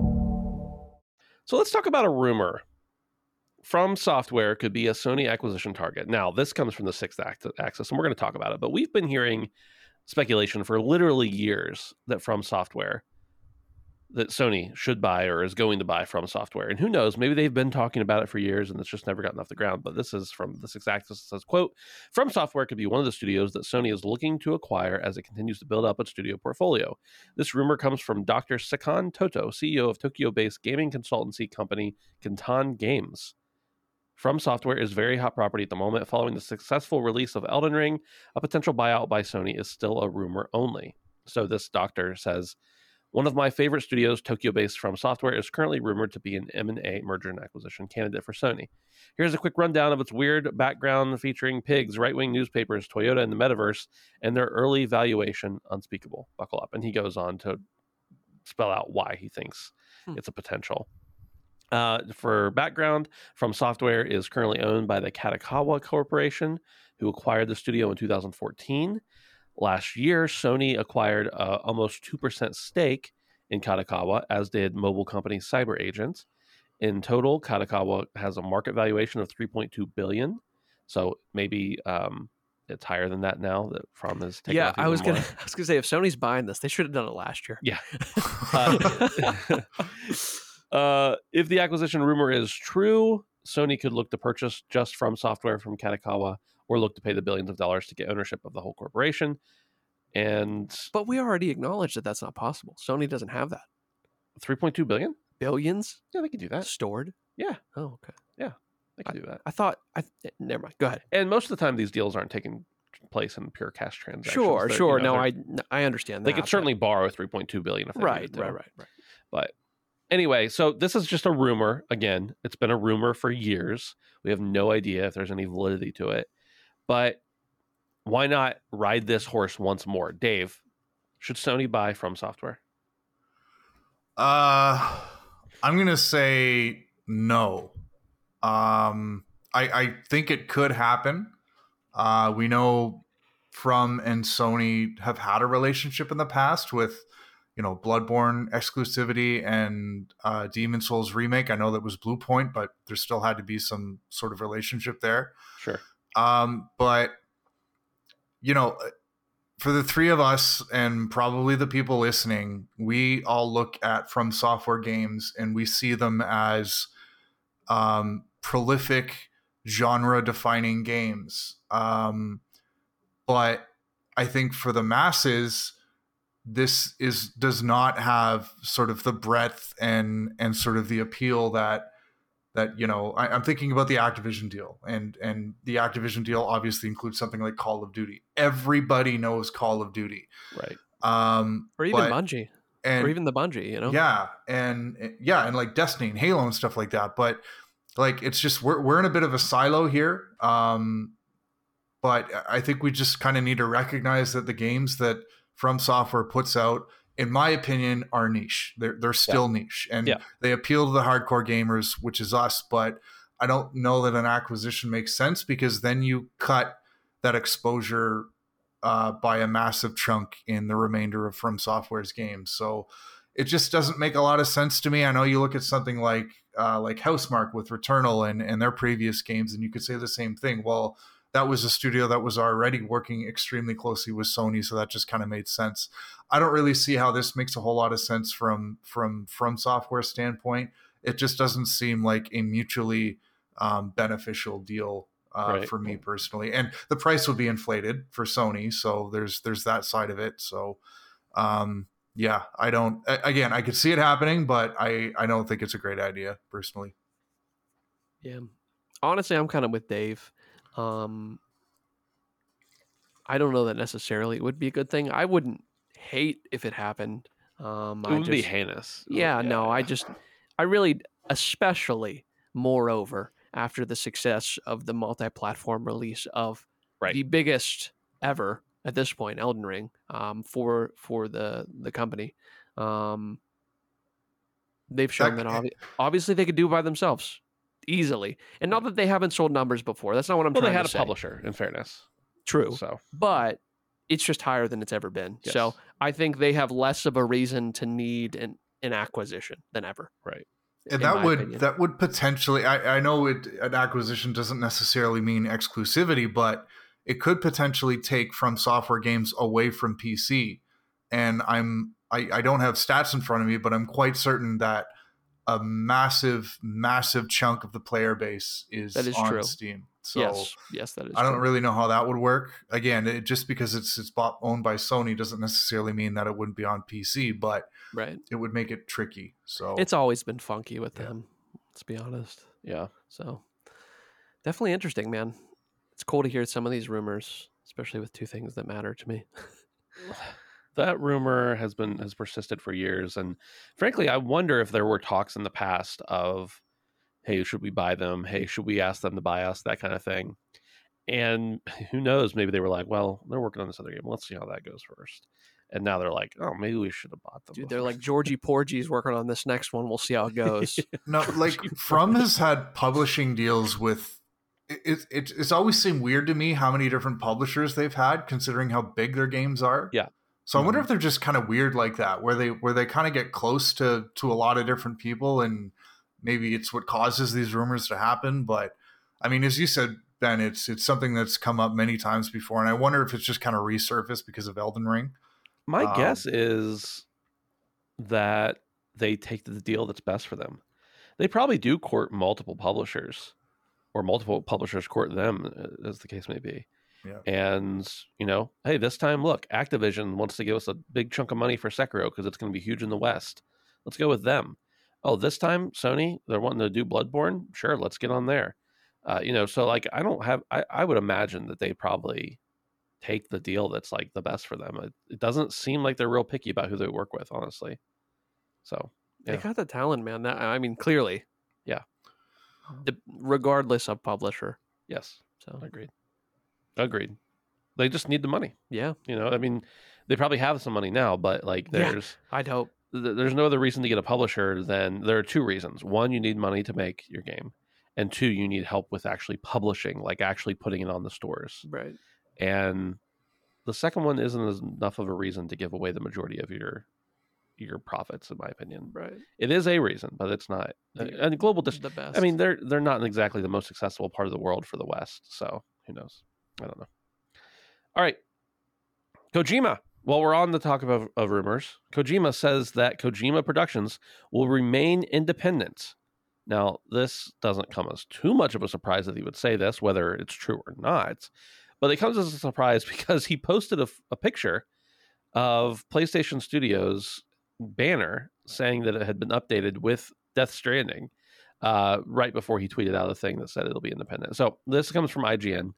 So let's talk about a rumor. From Software could be a Sony acquisition target. Now, this comes from the sixth axis, and we're going to talk about it. But we've been hearing speculation for literally years that From Software that Sony should buy or is going to buy from software. And who knows, maybe they've been talking about it for years and it's just never gotten off the ground. But this is from the six axis says, quote, From Software could be one of the studios that Sony is looking to acquire as it continues to build up its studio portfolio. This rumor comes from Dr. Serkan Toto, CEO of Tokyo-based gaming consultancy company Kantan Games. From Software is very hot property at the moment. Following the successful release of Elden Ring, a potential buyout by Sony is still a rumor only. So this doctor says one of my favorite studios, Tokyo-based From Software, is currently rumored to be an M&A merger and acquisition candidate for Sony. Here's a quick rundown of its weird background featuring pigs, right-wing newspapers, Toyota, and the metaverse, and their early valuation unspeakable. Buckle up. And he goes on to spell out why he thinks hmm. it's a potential. Uh, for background, From Software is currently owned by the Kadokawa Corporation, who acquired the studio in 2014. Last year, Sony acquired uh, almost 2% stake in Kadokawa, as did mobile company Cyber Agents. In total, Kadokawa has a market valuation of 3.2 billion. So maybe um, it's higher than that now that from is taking yeah i was gonna i was gonna say if sony's buying this they should have done it last year yeah uh, uh, if the acquisition rumor is true sony could look to purchase just from software from kadokawa or look to pay the billions of dollars to get ownership of the whole corporation. And but we already acknowledged that that's not possible. Sony doesn't have that. 3.2 billion? Billions? Yeah, they can do that. Stored? Yeah. Oh, okay. Yeah. They can I, do that. I thought I eh, never mind. Go ahead. And most of the time these deals aren't taking place in pure cash transactions. Sure, they're, sure. You know, no, I I understand that. They could certainly borrow 3.2 billion if they right, right, right, right. But anyway, so this is just a rumor. Again, it's been a rumor for years. We have no idea if there's any validity to it. But why not ride this horse once more? Dave, should Sony buy from software? Uh I'm gonna say no. Um I, I think it could happen. Uh we know from and Sony have had a relationship in the past with you know Bloodborne exclusivity and uh, Demon's Souls remake. I know that was Bluepoint, but there still had to be some sort of relationship there. Sure. Um, but you know, for the three of us and probably the people listening, we all look at from software games and we see them as um, prolific genre defining games. Um, but I think for the masses, this is does not have sort of the breadth and and sort of the appeal that that you know I, am thinking about the Activision deal, and and the Activision deal obviously includes something like Call of Duty. Everybody knows Call of Duty, right? Um, or even but, Bungie, and, or even the Bungie, you know? Yeah, and yeah, and like Destiny and Halo and stuff like that. But like, it's just we're we're in a bit of a silo here. Um, but I think we just kind of need to recognize that the games that From Software puts out in my opinion, are niche. They're they're still yeah. niche, and yeah. they appeal to the hardcore gamers, which is us. But I don't know that an acquisition makes sense because then you cut that exposure uh, by a massive chunk in the remainder of From Software's games. So it just doesn't make a lot of sense to me. I know you look at something like uh, like Housemarque with Returnal and and their previous games, and you could say the same thing. Well, that was a studio that was already working extremely closely with Sony, so that just kind of made sense. I don't really see how this makes a whole lot of sense from from from software standpoint. It just doesn't seem like a mutually um, beneficial deal uh, right. for me personally. And the price would be inflated for Sony, so there's there's that side of it. So um, yeah, I don't. Again, I could see it happening, but I I don't think it's a great idea personally. Yeah, honestly, I'm kind of with Dave. Um, I don't know that necessarily it would be a good thing. I wouldn't hate if it happened. Um, it would be heinous. Yeah, yeah, no, I just, I really, especially, moreover, after the success of the multi-platform release of right. the biggest ever at this point, Elden Ring, um, for for the the company. Um, they've shown that, that obvi- obviously they could do it by themselves easily. And not that they haven't sold numbers before. That's not what I'm well, trying to say. they had a say. publisher, in fairness. True. So, but it's just higher than it's ever been. Yes. So I think they have less of a reason to need an, an acquisition than ever. Right. And that would opinion. that would potentially I, I know it an acquisition doesn't necessarily mean exclusivity, but it could potentially take from software games away from PC. And I'm I, I don't have stats in front of me, but I'm quite certain that a massive, massive chunk of the player base is, That is on true. Steam. So yes, yes, that is. I don't true. really know how that would work. Again, it, just because it's it's bought, owned by Sony doesn't necessarily mean that it wouldn't be on PC, but right. it would make it tricky. So It's always been funky with Yeah. them. Let's be honest. Yeah. So definitely interesting, man. It's cool to hear some of these rumors, especially with two things that matter to me. that rumor has been has persisted for years and frankly i wonder if there were talks in the past of hey should we buy them hey should we ask them to buy us that kind of thing and who knows maybe they were like well they're working on this other game let's see how that goes first and now they're like oh maybe we should have bought them Dude, they're like Georgie porgie's working on this next one. We'll see how it goes. No, like From has had publishing deals with. It, it, it's always seemed weird to me how many different publishers they've had, considering how big their games are. Yeah. So I wonder Mhm. if they're just kind of weird like that, where they where they kind of get close to to a lot of different people, and maybe it's what causes these rumors to happen. But I mean, as you said, Ben, it's it's something that's come up many times before, and I wonder if it's just kind of resurfaced because of Elden Ring. my um, guess is that they take the deal that's best for them they probably do court multiple publishers or multiple publishers court them uh, as the case may be Yeah. and you know hey this time look activision wants to give us a big chunk of money for sekiro because it's going to be huge in the west let's go with them oh this time sony they're wanting to do bloodborne sure let's get on there uh, you know so like i don't have I, I would imagine that they probably take the deal that's like the best for them it, it doesn't seem like they're real picky about who they work with honestly so They got the talent, man. That I mean, clearly. Yeah. The, regardless of publisher. yes So agreed agreed they just need the money yeah, you know i mean they probably have some money now but like Yeah. there's I'd hope. th- there's no other reason to get a publisher than there are two reasons. One, you need money to make your game, and two, you need help with actually publishing, like actually putting it on the stores. Right. And the second one isn't enough of a reason to give away the majority of your your profits, in my opinion. Right. It is a reason, but it's not. And global, dis- the best. I mean, they're they're not exactly the most accessible part of the world for the West. So who knows? I don't know. All right, Kojima. While we're on the talk of, of rumors, Kojima says that Kojima Productions will remain independent. Now, this doesn't come as too much of a surprise that he would say this, whether it's true or not. But it comes as a surprise because he posted a, a picture of PlayStation Studios banner saying that it had been updated with Death Stranding uh, right before he tweeted out a thing that said it'll be independent. So this comes from IGN,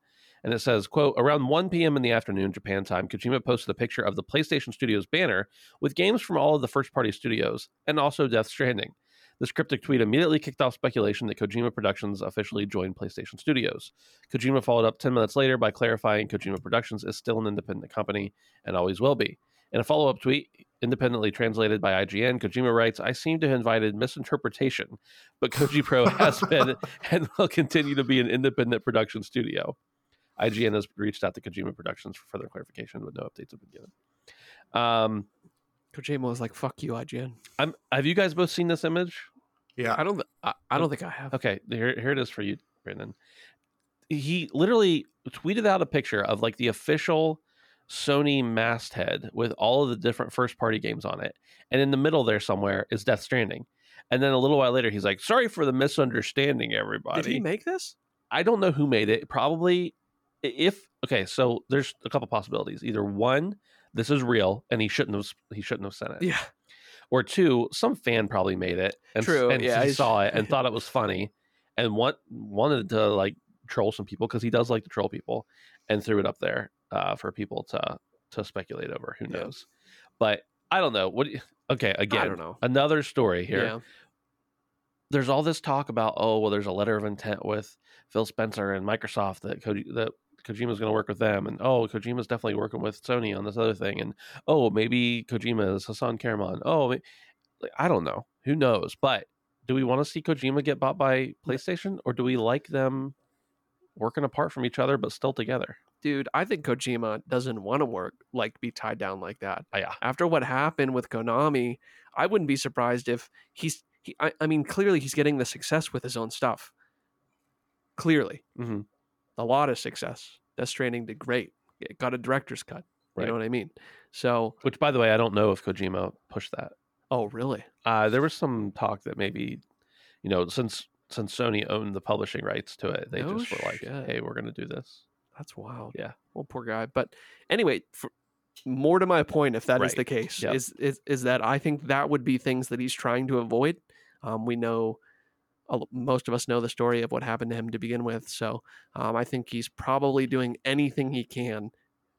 and it says, "quote Around 1 p.m. in the afternoon, Japan time, Kojima posted a picture of the PlayStation Studios banner with games from all of the first-party studios and also Death Stranding." This cryptic tweet immediately kicked off speculation that Kojima Productions officially joined PlayStation Studios. Kojima followed up 10 minutes later by clarifying Kojima Productions is still an independent company and always will be. In a follow up tweet, independently translated by IGN, Kojima writes, I seem to have invited misinterpretation, but Koji Pro has been and will continue to be an independent production studio. IGN has reached out to Kojima Productions for further clarification, but no updates have been given. Um, Kojima was like, "Fuck you, IGN." I'm, have you guys both seen this image? Yeah. I don't. I, I don't think I have. Okay, here, here it is for you, Brandon. He literally tweeted out a picture of like the official Sony masthead with all of the different first party games on it. And in the middle there somewhere is Death Stranding. And then a little while later, he's like, sorry for the misunderstanding, everybody. Did he make this? I don't know who made it. Probably if okay, so there's a couple possibilities. Either one, this is real and he shouldn't have he shouldn't have sent it Yeah. or two, some fan probably made it and, True, and yeah, he saw it and thought it was funny and want, wanted to like troll some people because he does like to troll people and threw it up there uh, for people to to speculate over. Who Yeah. knows? But I don't know. What? you- Okay, again, I don't know. another story here. Yeah. There's all this talk about oh well, there's a letter of intent with Phil Spencer and Microsoft that Koji, that Kojima's going to work with them, and oh Kojima's definitely working with Sony on this other thing, and oh maybe Kojima is Hassan Karaman. Oh, like, I don't know. Who knows? But do we want to see Kojima get bought by PlayStation, or do we like them working apart from each other but still together? Dude, I think Kojima doesn't want to work like be tied down like that. Oh, yeah, After what happened with Konami, I wouldn't be surprised if he's he, I, I mean, clearly he's getting the success with his own stuff. Clearly, hmm a lot of success. Death Stranding did great. It got a director's cut. You know what I mean? So, Which, by the way, I don't know if Kojima pushed that. oh, really? Uh, there was some talk that maybe, you know, since since Sony owned the publishing rights to it, they No just were like, shit. "Hey, we're going to do this." That's wild. Yeah. Well, poor guy. But anyway, for, more to my point, if that is Right. the case, Yep. is, is is that I think that would be things that he's trying to avoid. Um, we know most of us know the story of what happened to him to begin with, so um, I think he's probably doing anything he can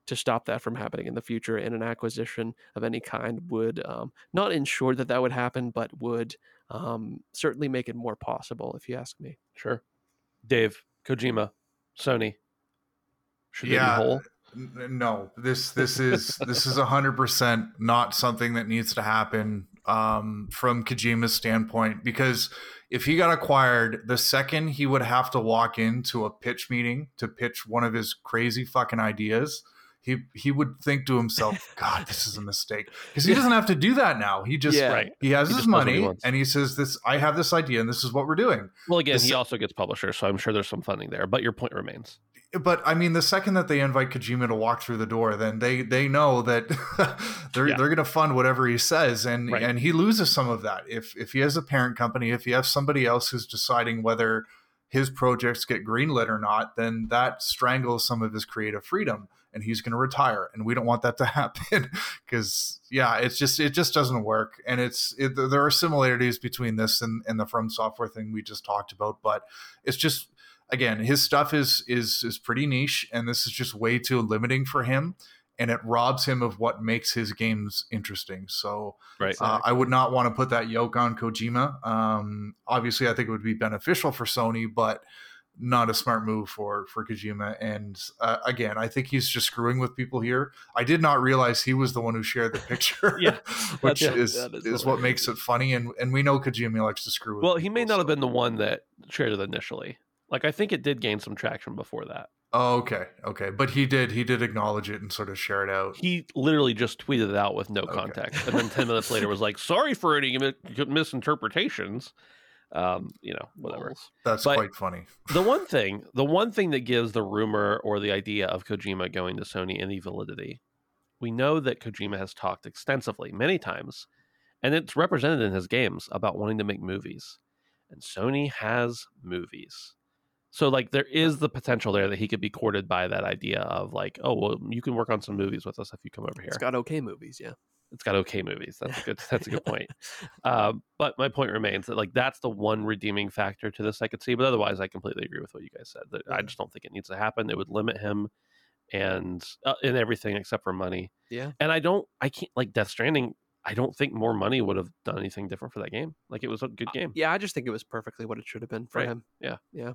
to stop that from happening in the future. And an acquisition of any kind would um, not ensure that that would happen, but would um, certainly make it more possible, if you ask me. Sure. Dave, Kojima, Sony. Should Yeah. they be whole? N- no this this is this is 100% not something that needs to happen um, from kojima's standpoint because if he got acquired the second he would have to walk into a pitch meeting to pitch one of his crazy fucking ideas he he would think to himself god this is a mistake because he doesn't have to do that now he just Yeah. Right. he has He his just does what he money and he says this i have this idea and this is what we're doing Well, again, This- he also gets publishers, so I'm sure there's some funding there. But your point remains. But I mean, the second that they invite Kojima to walk through the door, then they they know that they're Yeah. they're going to fund whatever he says, and Right. and he loses some of that if if he has a parent company, if he has somebody else who's deciding whether his projects get greenlit or not, then that strangles some of his creative freedom, and he's going to retire, and we don't want that to happen because yeah, it's just it just doesn't work, and it's it, there are similarities between this and and the From Software thing we just talked about, but it's just again his stuff is is is pretty niche and this is just way too limiting for him and it robs him of what makes his games interesting. So Right. uh, i would not want to put that yoke on kojima. Um, obviously i think it would be beneficial for sony but not a smart move for for kojima. And uh, again i think he's just screwing with people here. I did not realize he was the one who shared the picture Yeah, which that's- is is what makes it funny and and we know kojima likes to screw with well, he may not have been the one that shared it initially. Like, I think it did gain some traction before that. Oh, okay, okay, but he did he did acknowledge it and sort of share it out. He literally just tweeted it out with no Okay. context, and then ten minutes later was like, "Sorry for any misinterpretations." Um, you know, whatever. That's But- quite funny. the one thing, the one thing that gives the rumor or the idea of Kojima going to Sony any validity, we know that Kojima has talked extensively, many times, and it's represented in his games about wanting to make movies. And Sony has movies. So like there is the potential there that he could be courted by that idea of like, oh well, you can work on some movies with us if you come over here. It's got okay movies, yeah. it's got okay movies. That's a good. That's a good point. Um, but my point remains that like that's the one redeeming factor to this I could see. But otherwise, I completely agree with what you guys said. That I just don't think it needs to happen. It would limit him and uh, in everything except for money. Yeah. And I don't. I can't like Death Stranding. I don't think more money would have done anything different for that game. Like it was a good game. Yeah, I just think it was perfectly what it should have been for Right. him. Yeah. Yeah.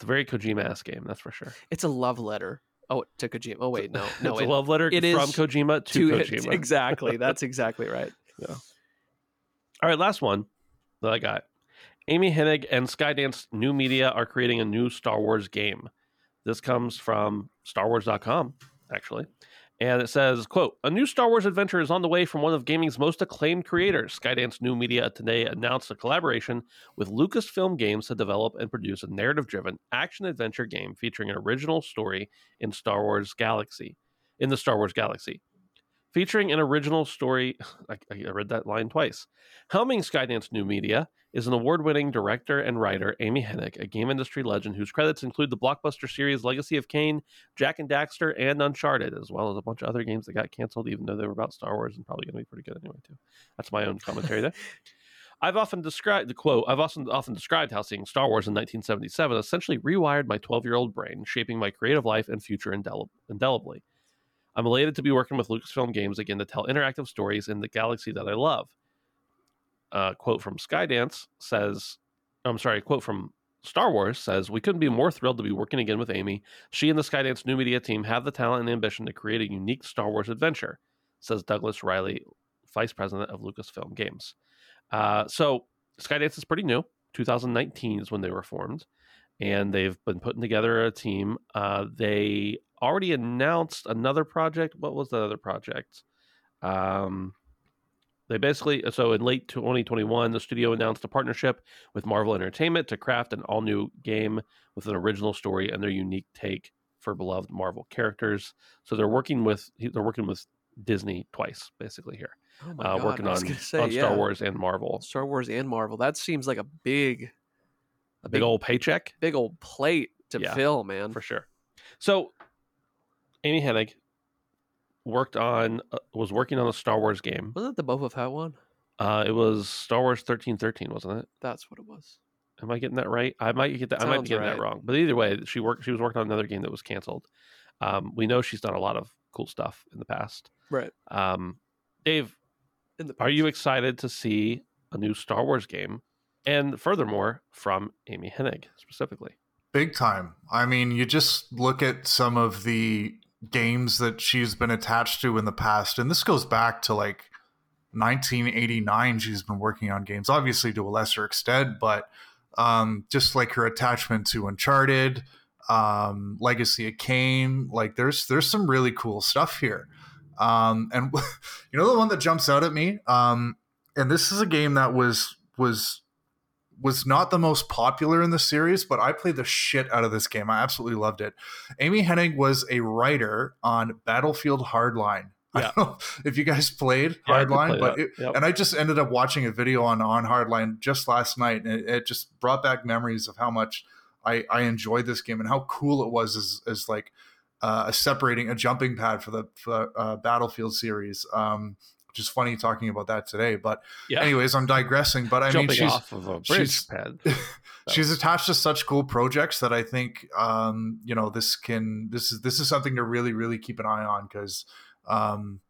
It's a very Kojima ass game. That's for sure. It's a love letter. Oh, to Kojima. Oh wait, no, no. it's it- a love letter it from Kojima to, to Kojima. exactly. That's exactly right. Yeah. All right, last one that I got. Amy Hennig and Skydance New Media are creating a new Star Wars game. This comes from StarWars.com, actually. And it says, quote, a new Star Wars adventure is on the way from one of gaming's most acclaimed creators. Skydance New Media today announced a collaboration with Lucasfilm Games to develop and produce a narrative-driven action-adventure game featuring an original story in Star Wars Galaxy, in the Star Wars Galaxy featuring an original story. I, I read that line twice. Helming Skydance New Media is an award winning director and writer, Amy Hennig, a game industry legend whose credits include the blockbuster series Legacy of Kain, Jak and Daxter, and Uncharted, as well as a bunch of other games that got canceled, even though they were about Star Wars and probably going to be pretty good anyway, too. That's my own commentary there. I've often described the quote. I've often often described how seeing Star Wars in 1977 essentially rewired my 12 year old brain, shaping my creative life and future indel- indelibly. I'm elated to be working with Lucasfilm Games again to tell interactive stories in the galaxy that I love. Uh, quote from Skydance says, I'm sorry, quote from Star Wars says, We couldn't be more thrilled to be working again with Amy. She and the Skydance new media team have the talent and ambition to create a unique Star Wars adventure, says Douglas Reilly, Vice President of Lucasfilm Games. Uh, so Skydance is pretty new. 2019 is when they were formed, and they've been putting together a team. Uh, they already announced another project. What was the other project? Um, They basically so in late 2021, the studio announced a partnership with Marvel Entertainment to craft an all new game with an original story and their unique take for beloved Marvel characters. So they're working with they're working with Disney twice, basically here, Oh uh, God, working on, say, on yeah. Star Wars and Marvel. Star Wars and Marvel. That seems like a big, a Big old paycheck big old plate to Yeah, fill, man. for sure. So Amy Hennig worked on uh, was working on a Star Wars game. Wasn't it the Boba Fett one? Uh, it was Star Wars 1313, wasn't it? That's what it was. Am I getting that right? I might get that. I might Sounds be getting right. that wrong. But either way, she worked. She was working on another game that was canceled. Um, we know she's done a lot of cool stuff in the past. Right. Um, Dave, In the are you excited to see a new Star Wars game? And furthermore, from Amy Hennig specifically. Big time. I mean, you just look at some of the games that she's been attached to in the past, and this goes back to like 1989. She's been working on games, obviously to a lesser extent, but um, just like her attachment to Uncharted, um, Legacy of Kain, like there's there's some really cool stuff here. Um, and you know the one that jumps out at me, um, and this is a game that was was was not the most popular in the series, but I played the shit out of this game. I absolutely loved it. Amy Hennig was a writer on Battlefield Hardline. I don't know if you guys played Yeah, Hardline, play but it, Yep. and I just ended up watching a video on on Hardline just last night, and it, it just brought back memories of how much I I enjoyed this game and how cool it was as as like uh, a separating a jumping pad for the for, uh, Battlefield series. Um, which is funny talking about that today, but Yeah. anyways, I'm digressing. But I Jumping mean, she's off of a she's- bridge pad. she's attached to such cool projects that I think um, you know this can this is this is something to really really keep an eye on because um,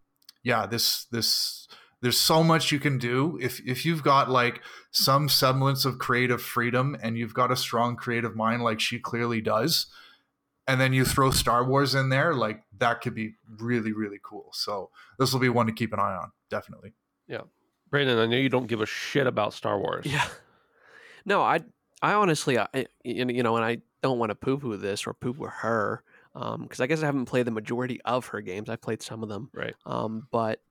yeah this this there's so much you can do if if you've got like some semblance of creative freedom and you've got a strong creative mind like she clearly does and then you throw Star Wars in there like that could be really really cool so this will be one to keep an eye on definitely Yeah. Brandon, I know you don't give a shit about Star Wars. Yeah. No, I I honestly I I- you know, and I don't want to poo poo this or poo poo her, um, because I guess I haven't played the majority of her games. I've played some of them, Right. um, but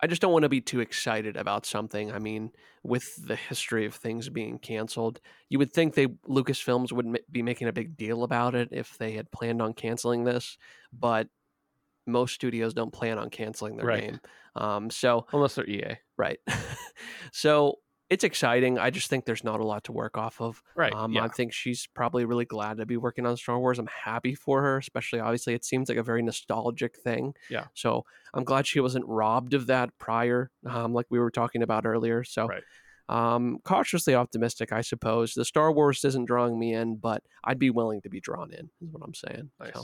I just don't want to be too excited about something. I mean, with the history of things being canceled, you would think they Lucasfilms would ma- be making a big deal about it if they had planned on canceling this, but most studios don't plan on canceling their Right. game. Um, so Unless they're EA. Right. so it's exciting. I just think there's not a lot to work off of. Right. Um, yeah. I think she's probably really glad to be working on Star Wars. I'm happy for her, especially obviously it seems like a very nostalgic thing. Yeah. So I'm glad she wasn't robbed of that prior, um, like we were talking about earlier. So Right. um, cautiously optimistic, I suppose. The Star Wars isn't drawing me in, but I'd be willing to be drawn in, is what I'm saying. Nice. So,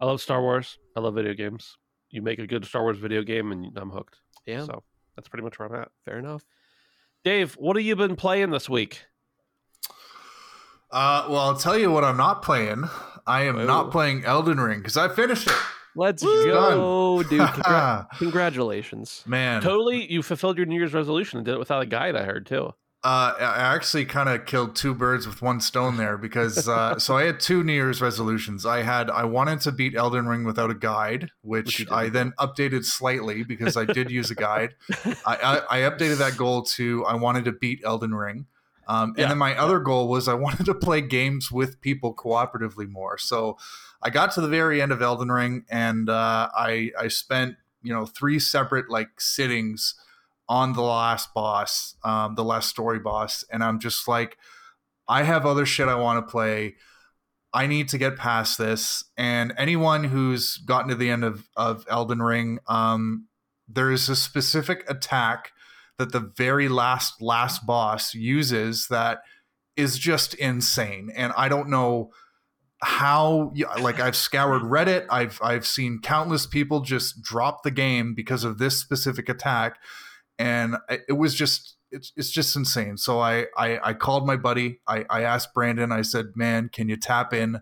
I love Star Wars. I love video games. You make a good Star Wars video game, and I'm hooked. yeah, So that's pretty much where I'm at. fair enough. Dave, what have you been playing this week? Uh, well, I'll tell you what I'm not playing. I am Whoa. not playing Elden Ring because I finished it. Let's Woo! go, dude. Congra- congratulations. Man, Totally, you fulfilled your New Year's resolution and did it without a guide. I heard too. Uh, I actually kind of killed two birds with one stone there because uh, so I had two New Year's resolutions. I had I wanted to beat Elden Ring without a guide, Which which I then updated slightly because I did use a guide. I, I, I updated that goal to I wanted to beat Elden Ring. Um, and Yeah, then my other goal was I wanted to play games with people cooperatively more. So I got to the very end of Elden Ring and uh, I I spent you know three separate like sittings on the last boss, um, the last story boss, and I'm just like, I have other shit I want to play. I need to get past this. And anyone who's gotten to the end of, of Elden Ring, um, there is a specific attack that the very last last boss uses that is just insane. And I don't know how like I've scoured Reddit, I've I've seen countless people just drop the game because of this specific attack and it was just it's, it's just insane. So I, I i called my buddy. I, I asked brandon. I said man can you tap in?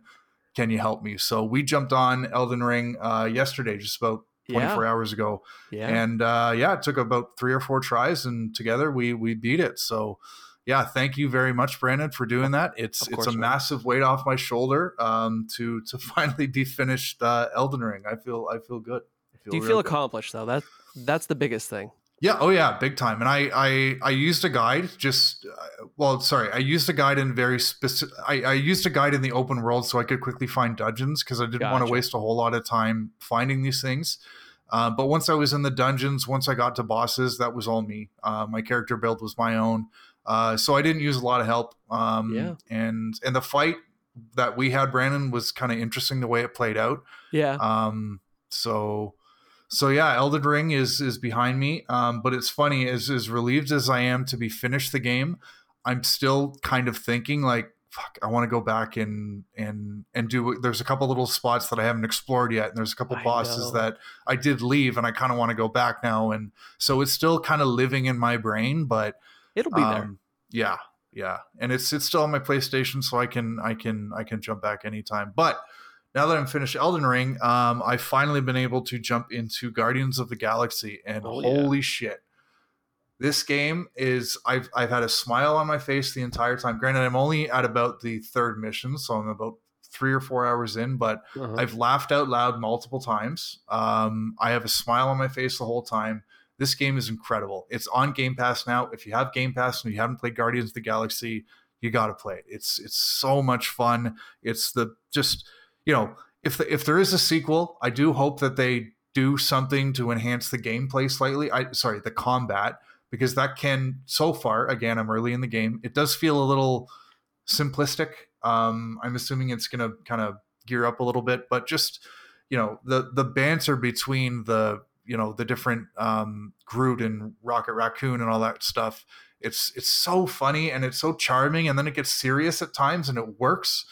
Can you help me? So we jumped on elden ring uh, yesterday just about 24 hours ago. Yeah. and uh, yeah it took about three or four tries and together we we beat it. So yeah thank you very much brandon for doing that. It's it's a massive weight off my shoulder um to to finally be finished uh elden ring. I feel i feel good. I Do you feel good. accomplished though? That that's the biggest thing. Yeah, oh yeah, big time. And I I I used a guide just uh, well, sorry, I used a guide in very specific. I, I used a guide in the open world so I could quickly find dungeons because I didn't want to waste a whole lot of time finding these things. Uh, but once I was in the dungeons, once I got to bosses, that was all me. Uh, my character build was my own, uh, so I didn't use a lot of help. Um, Yeah. And and the fight that we had, Brandon, was kind of interesting the way it played out. Yeah. Um, so, so yeah, Elden Ring is is behind me. Um, but it's funny as as relieved as I am to be finished the game, I'm still kind of thinking like, fuck, I want to go back and and and do. There's a couple little spots that I haven't explored yet, and there's a couple I bosses know. that I did leave, and I kind of want to go back now. And so it's still kind of living in my brain, but It'll be there. um, Yeah, yeah, and it's it's still on my PlayStation, so I can I can I can jump back anytime. But now that I'm finished Elden Ring, um, I've finally been able to jump into Guardians of the Galaxy, and Oh, yeah. holy shit, this game is I've I've had a smile on my face the entire time. Granted, I'm only at about the third mission, so I'm about three or four hours in, but Uh-huh. I've laughed out loud multiple times. Um, I have a smile on my face the whole time. This game is incredible. It's on Game Pass now. If you have Game Pass and you haven't played Guardians of the Galaxy, you got to play it. It's it's so much fun. It's the just you know if the, if there is a sequel, I do hope that they do something to enhance the gameplay slightly. I sorry, the combat because that can so far again I'm early in the game. It does feel a little simplistic. Um, I'm assuming it's going to kind of gear up a little bit, but just you know the the banter between the you know the different um, Groot and Rocket Raccoon and all that stuff. It's it's so funny and it's so charming, and then it gets serious at times, and it works.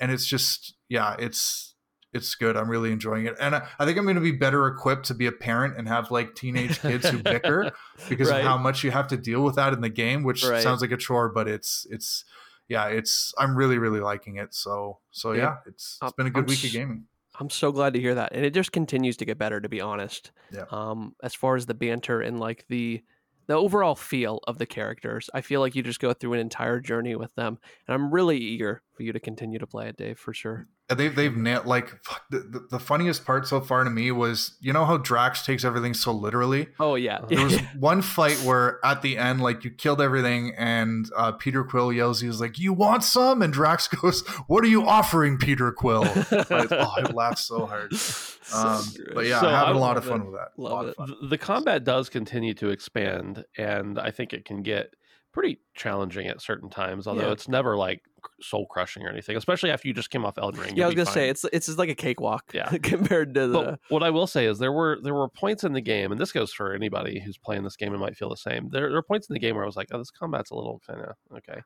And it's just yeah, it's it's good. I'm really enjoying it, and I, I think I'm going to be better equipped to be a parent and have like teenage kids who bicker because Right. of how much you have to deal with that in the game, which Right. sounds like a chore, but it's it's yeah, it's I'm really really liking it. So so Yeah. yeah, it's it's been a good I'm week of gaming. I'm so glad to hear that, and it just continues to get better. To be honest, Yeah. Um, as far as the banter and like the the overall feel of the characters, I feel like you just go through an entire journey with them, and I'm really eager for you to continue to play it, Dave, for sure. And they've they've nailed like fuck, the, the, the funniest part so far to me was you know how Drax takes everything so literally. Oh yeah, There was one fight where at the end, like you killed everything, and uh, Peter Quill yells, "He was like, you want some?" And Drax goes, "What are you offering, Peter Quill?" I, oh, I laughed so hard. Um, but yeah, So having I a lot of fun it. with that. Love it. of the combat does continue to expand and i think it can get pretty challenging at certain times although Yeah. it's never like soul crushing or anything especially after you just came off Elden Ring yeah. I was gonna say it's it's just like a cakewalk, Yeah. compared to the. but what I will say is there were there were points in the game, and this goes for anybody who's playing this game and might feel the same. There, there were points in the game where I was like, "Oh, this combat's a little kind of okay,"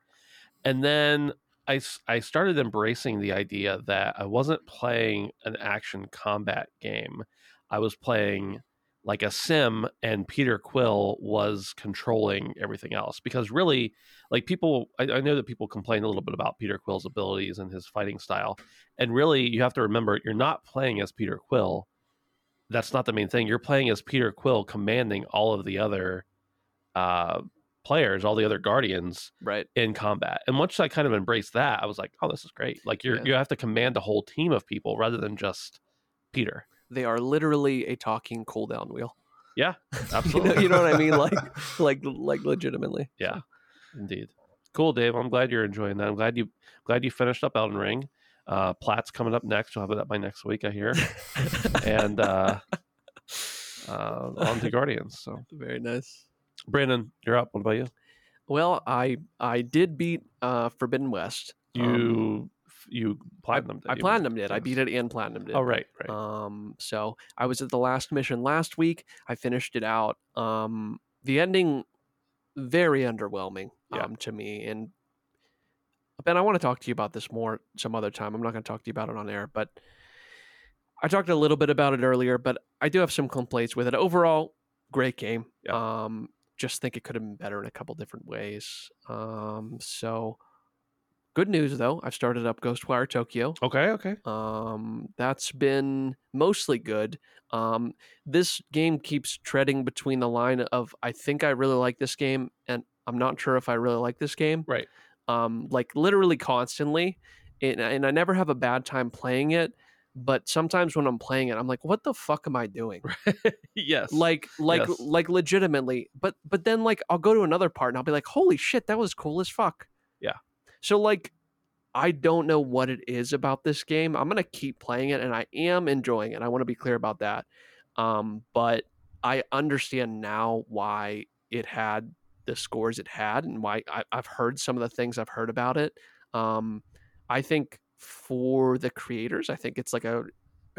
and then I I started embracing the idea that I wasn't playing an action combat game. I was playing like a sim, and Peter Quill was controlling everything else. Because really, like people, I, I know that people complain a little bit about Peter Quill's abilities and his fighting style, and really, you have to remember you're not playing as Peter Quill. That's not the main thing. You're playing as Peter Quill, commanding all of the other uh, players, all the other guardians right. in combat. And once I kind of embraced that, I was like, "Oh, this is great!" Like you're Yeah. you have to command a whole team of people rather than just Peter. They are literally a talking cooldown wheel. Yeah, You absolutely. know, you know what I mean? Like, like, like, legitimately. Yeah, indeed. Cool, Dave. I'm glad you're enjoying that. I'm glad you glad you finished up Elden Ring. Uh, Plat's coming up next. You'll have it up by next week, I hear. and uh, uh, on to Guardians. So, Very nice. Brandon, you're up. What about you? Well, I I did beat uh, Forbidden West. You Um, you platinumed it. I you platinumed it. I beat it and platinum did. Oh, right, right. Um, so I was at the last mission last week. I finished it out. Um, the ending very underwhelming Yeah. um, to me. And Ben, I want to talk to you about this more some other time. I'm not going to talk to you about it on air, but I talked a little bit about it earlier. But I do have some complaints with it. Overall, great game. Um, just think it could have been better in a couple different ways. Um, so good news though. I've started up Ghostwire Tokyo. okay, okay. Um, that's been mostly good. Um, this game keeps treading between the line of I think I really like this game and I'm not sure if I really like this game. Right. Um, like literally constantly, and, and I never have a bad time playing it. but sometimes when I'm playing it, I'm like, what the fuck am I doing? yes. Like, like, Yes. like, legitimately. But, but then like I'll go to another part and I'll be like, holy shit, that was cool as fuck. So like, I don't know what it is about this game. I'm gonna keep playing it, and I am enjoying it. I want to be clear about that. Um, but I understand now why it had the scores it had, and why I, I've heard some of the things I've heard about it. Um, I think for the creators, I think it's like a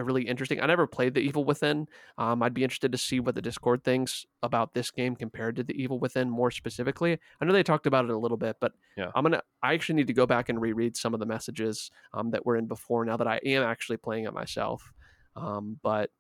really interesting. I never played the Evil Within. Um, I'd be interested to see what the Discord thinks about this game compared to the Evil Within more specifically. I know they talked about it a little bit, but Yeah. I'm gonna. I actually need to go back and reread some of the messages um, that were in before. Now that I am actually playing it myself, um, but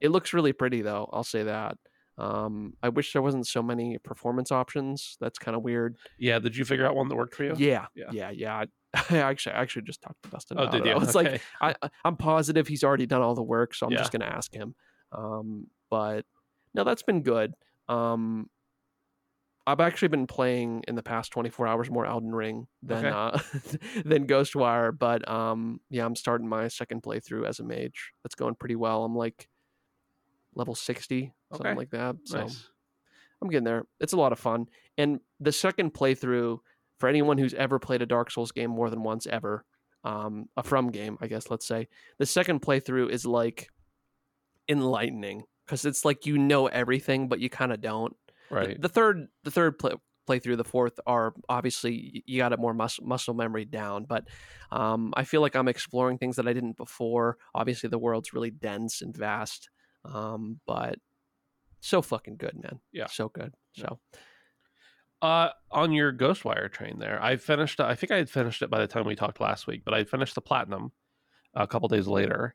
it looks really pretty though. I'll say that. Um, I wish there wasn't so many performance options. That's kind of weird. yeah. Did you figure out one that worked for you? Yeah, Yeah. yeah, yeah. I, actually, I actually just talked to Dustin. Oh, about did it. you? I was like, Okay. I, I- I'm positive he's already done all the work, so I'm Yeah. just gonna ask him. Um, but no, that's been good. Um, I've actually been playing in the past 24 hours more Elden Ring than Okay. uh, than Ghostwire, but um, yeah, I'm starting my second playthrough as a mage. That's going pretty well. I'm like level 60, something like that. So nice. I'm getting there. It's a lot of fun. And the second playthrough, for anyone who's ever played a Dark Souls game more than once ever, um, a From game, I guess, let's say, the second playthrough is like enlightening because it's like you know everything, but you kind of don't. The- Right. The, third, the third play, playthrough, the fourth are obviously you got it more mus- muscle memory down, but um, I feel like I'm exploring things that I didn't before. Obviously, the world's really dense and vast, um, but so fucking good, man. Yeah. so good. So Uh, on your Ghostwire train there, I finished. I think I had finished it by the time we talked last week, but I finished the platinum a couple days later,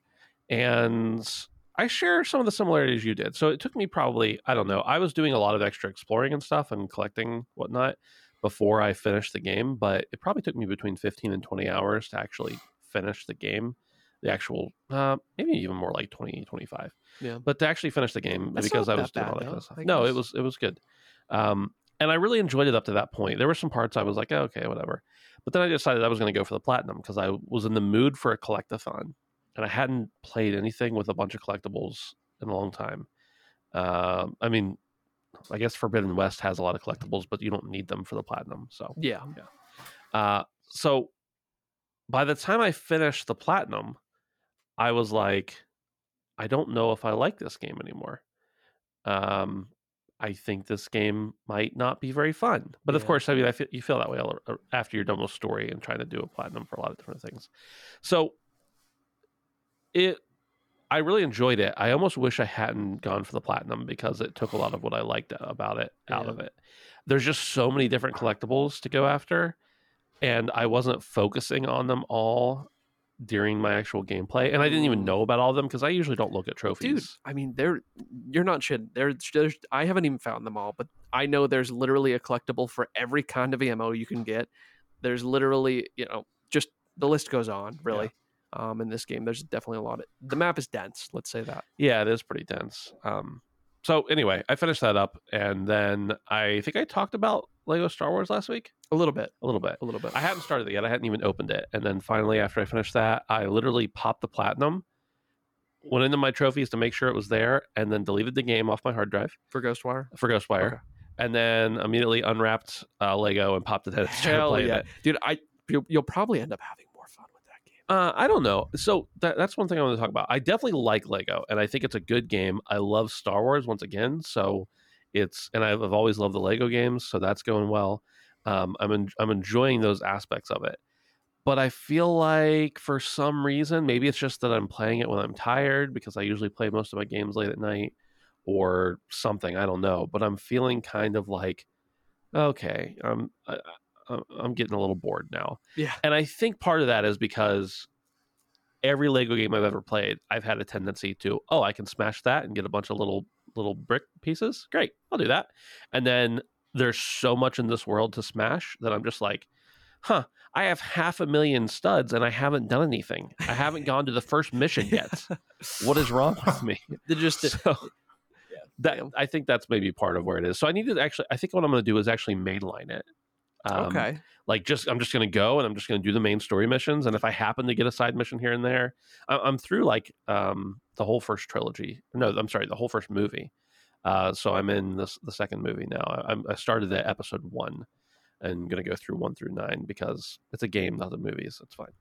and I share some of the similarities you did. So it took me probably, I don't know, I was doing a lot of extra exploring and stuff and collecting whatnot before I finished the game, but it probably took me between 15 and 20 hours to actually finish the game. The actual, uh, maybe even more like 20, 25. Yeah. But to actually finish the game That's because I was doing all that kind of stuff. No, it was it was good. Um, and I really enjoyed it up to that point. There were some parts I was like, oh, okay, whatever. But then I decided I was going to go for the platinum because I was in the mood for a collectathon, and I hadn't played anything with a bunch of collectibles in a long time. Um, I mean, I guess Forbidden West has a lot of collectibles, but you don't need them for the platinum. So, yeah, uh, so by the time I finished the platinum, I was like, I don't know if I like this game anymore. Um, I think this game might not be very fun. But of course, I mean, I feel, you feel that way all, after you're done with story and trying to do a platinum for a lot of different things. So it, I really enjoyed it. I almost wish I hadn't gone for the platinum because it took a lot of what I liked about it out Yeah. of it. There's just so many different collectibles to go after, and I wasn't focusing on them all during my actual gameplay, and I didn't even know about all of them because I usually don't look at dude. trophies. I mean, they're you're not shit. There's, there's I haven't even found them all, but I know there's literally a collectible for every kind of ammo you can get. There's literally, you know, just the list goes on. Really, um, in this game, there's definitely a lot. Of, the map is dense. Let's say that. Yeah, it is pretty dense. Um, so anyway, I finished that up, and then I think I talked about Lego Star Wars last week A little bit. a little bit. A little bit. I hadn't started it yet. I hadn't even opened it. And then finally, after I finished that, I literally popped the platinum, went into my trophies to make sure it was there, and then deleted the game off my hard drive for Ghostwire. for Ghostwire. Okay. And then immediately unwrapped uh, Lego and popped it in Hell yeah, it. dude! I you'll, you'll probably end up having more fun with that game. Uh, I don't know. So that, that's one thing I want to talk about. I definitely like Lego, and I think it's a good game. I love Star Wars once again, so it's and I've, I've always loved the Lego games, so that's going well. Um, I'm en- I'm enjoying those aspects of it, but I feel like for some reason, maybe it's just that I'm playing it when I'm tired because I usually play most of my games late at night or something. I don't know, but I'm feeling kind of like okay, I'm I, I- I'm getting a little bored now. Yeah. And I think part of that is because every Lego game I've ever played, I've had a tendency to, oh, I can smash that and get a bunch of little little brick pieces. Great, I'll do that. And then there's so much in this world to smash that I'm just like, huh, I have half a million studs and I haven't done anything. I haven't gone to the first mission yet. what is wrong with me? They're just So uh, that. I think that's maybe part of where it is. So I need to actually I think what I'm going to do is actually mainline it Um, okay. like just I'm just gonna go and I'm just gonna do the main story missions, and if I happen to get a side mission here and there, I- I'm through like um the whole first trilogy. No, I'm sorry, the whole first movie. Uh, so I'm in this the second movie now. I, I'm- started at episode one, and gonna go through one through nine because it's a game, not a movie, so it's fine.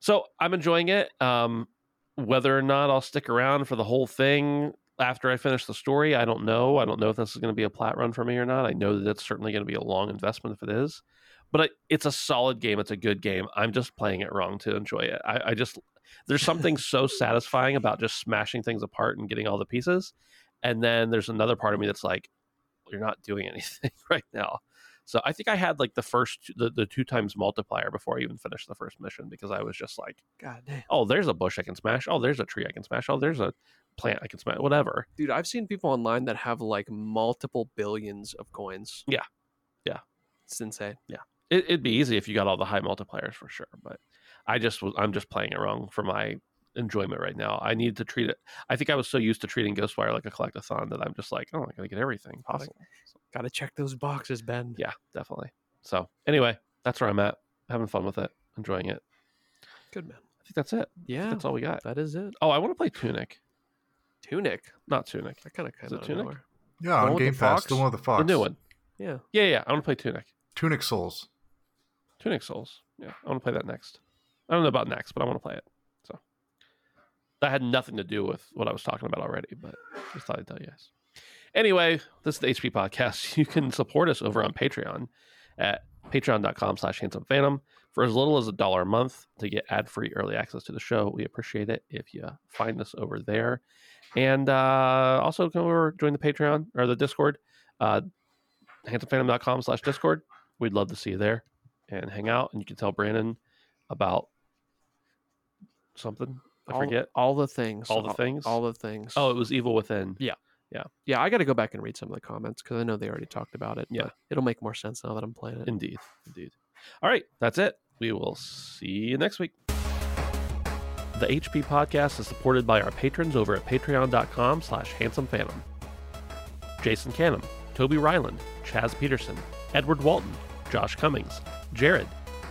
So I'm enjoying it. Um, whether or not I'll stick around for the whole thing after I finish the story, I don't know. I don't know if this is going to be a plat run for me or not. I know that it's certainly going to be a long investment if it is, but it's a solid game. It's a good game. I'm just playing it wrong to enjoy it. I, I just there's something so satisfying about just smashing things apart and getting all the pieces, and then there's another part of me that's like, you're not doing anything right now. So I think I had like the first the, the two times multiplier before I even finished the first mission because I was just like, God damn. oh, there's a bush I can smash. Oh, there's a tree I can smash. Oh, there's a plant I can smash. Whatever. Dude, I've seen people online that have like multiple billions of coins. Yeah. Yeah. It's insane. Yeah, it, it'd be easy if you got all the high multipliers for sure, but I just was I'm just playing it wrong for my enjoyment right now. I need to treat it. I think I was so used to treating Ghostwire like a collectathon that I'm just like, oh, I gotta get everything possible. So, Gotta check those boxes, Ben. yeah, definitely. So anyway, that's where I'm at. Having fun with it, enjoying it. Good man. I think that's it. Yeah. That's all we got. That is it. Oh, I want to play Tunic, Tunic. not Tunic. That kind of Is came it out of Tunic? nowhere. Yeah, one on with the Game Pass, the one with the fox. The new one. Yeah. Yeah, yeah. I want to play Tunic. Tunic Souls. Tunic Souls. Yeah, I want to play that next. I don't know about next, but I want to play it. That had nothing to do with what I was talking about already, but just thought I'd tell you guys. Anyway, this is the HP podcast. You can support us over on Patreon at patreon.com slash handsome phantom for as little as a dollar a month to get ad-free early access to the show. We appreciate it if you find us over there. And uh, also come over, join the Patreon or the Discord, uh, handsomephantom.com slash Discord. We'd love to see you there and hang out. And you can tell Brandon about something. I all, forget. all the things. All the things? All the things. Oh, it was Evil Within. yeah. Yeah, yeah. I got to go back and read some of the comments because I know they already talked about it. Yeah. it'll make more sense now that I'm playing it. Indeed. Indeed. All right. That's it. We will see you next week. The HP podcast is supported by our patrons over at patreon.com slash handsome phantom. Jason Canham, Toby Ryland, Chaz Peterson, Edward Walton, Josh Cummings, Jared,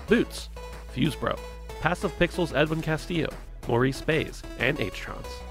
Boots, Fusebro, Passive Pixels Edwin Castillo, Maurice Bays, and H-Trons.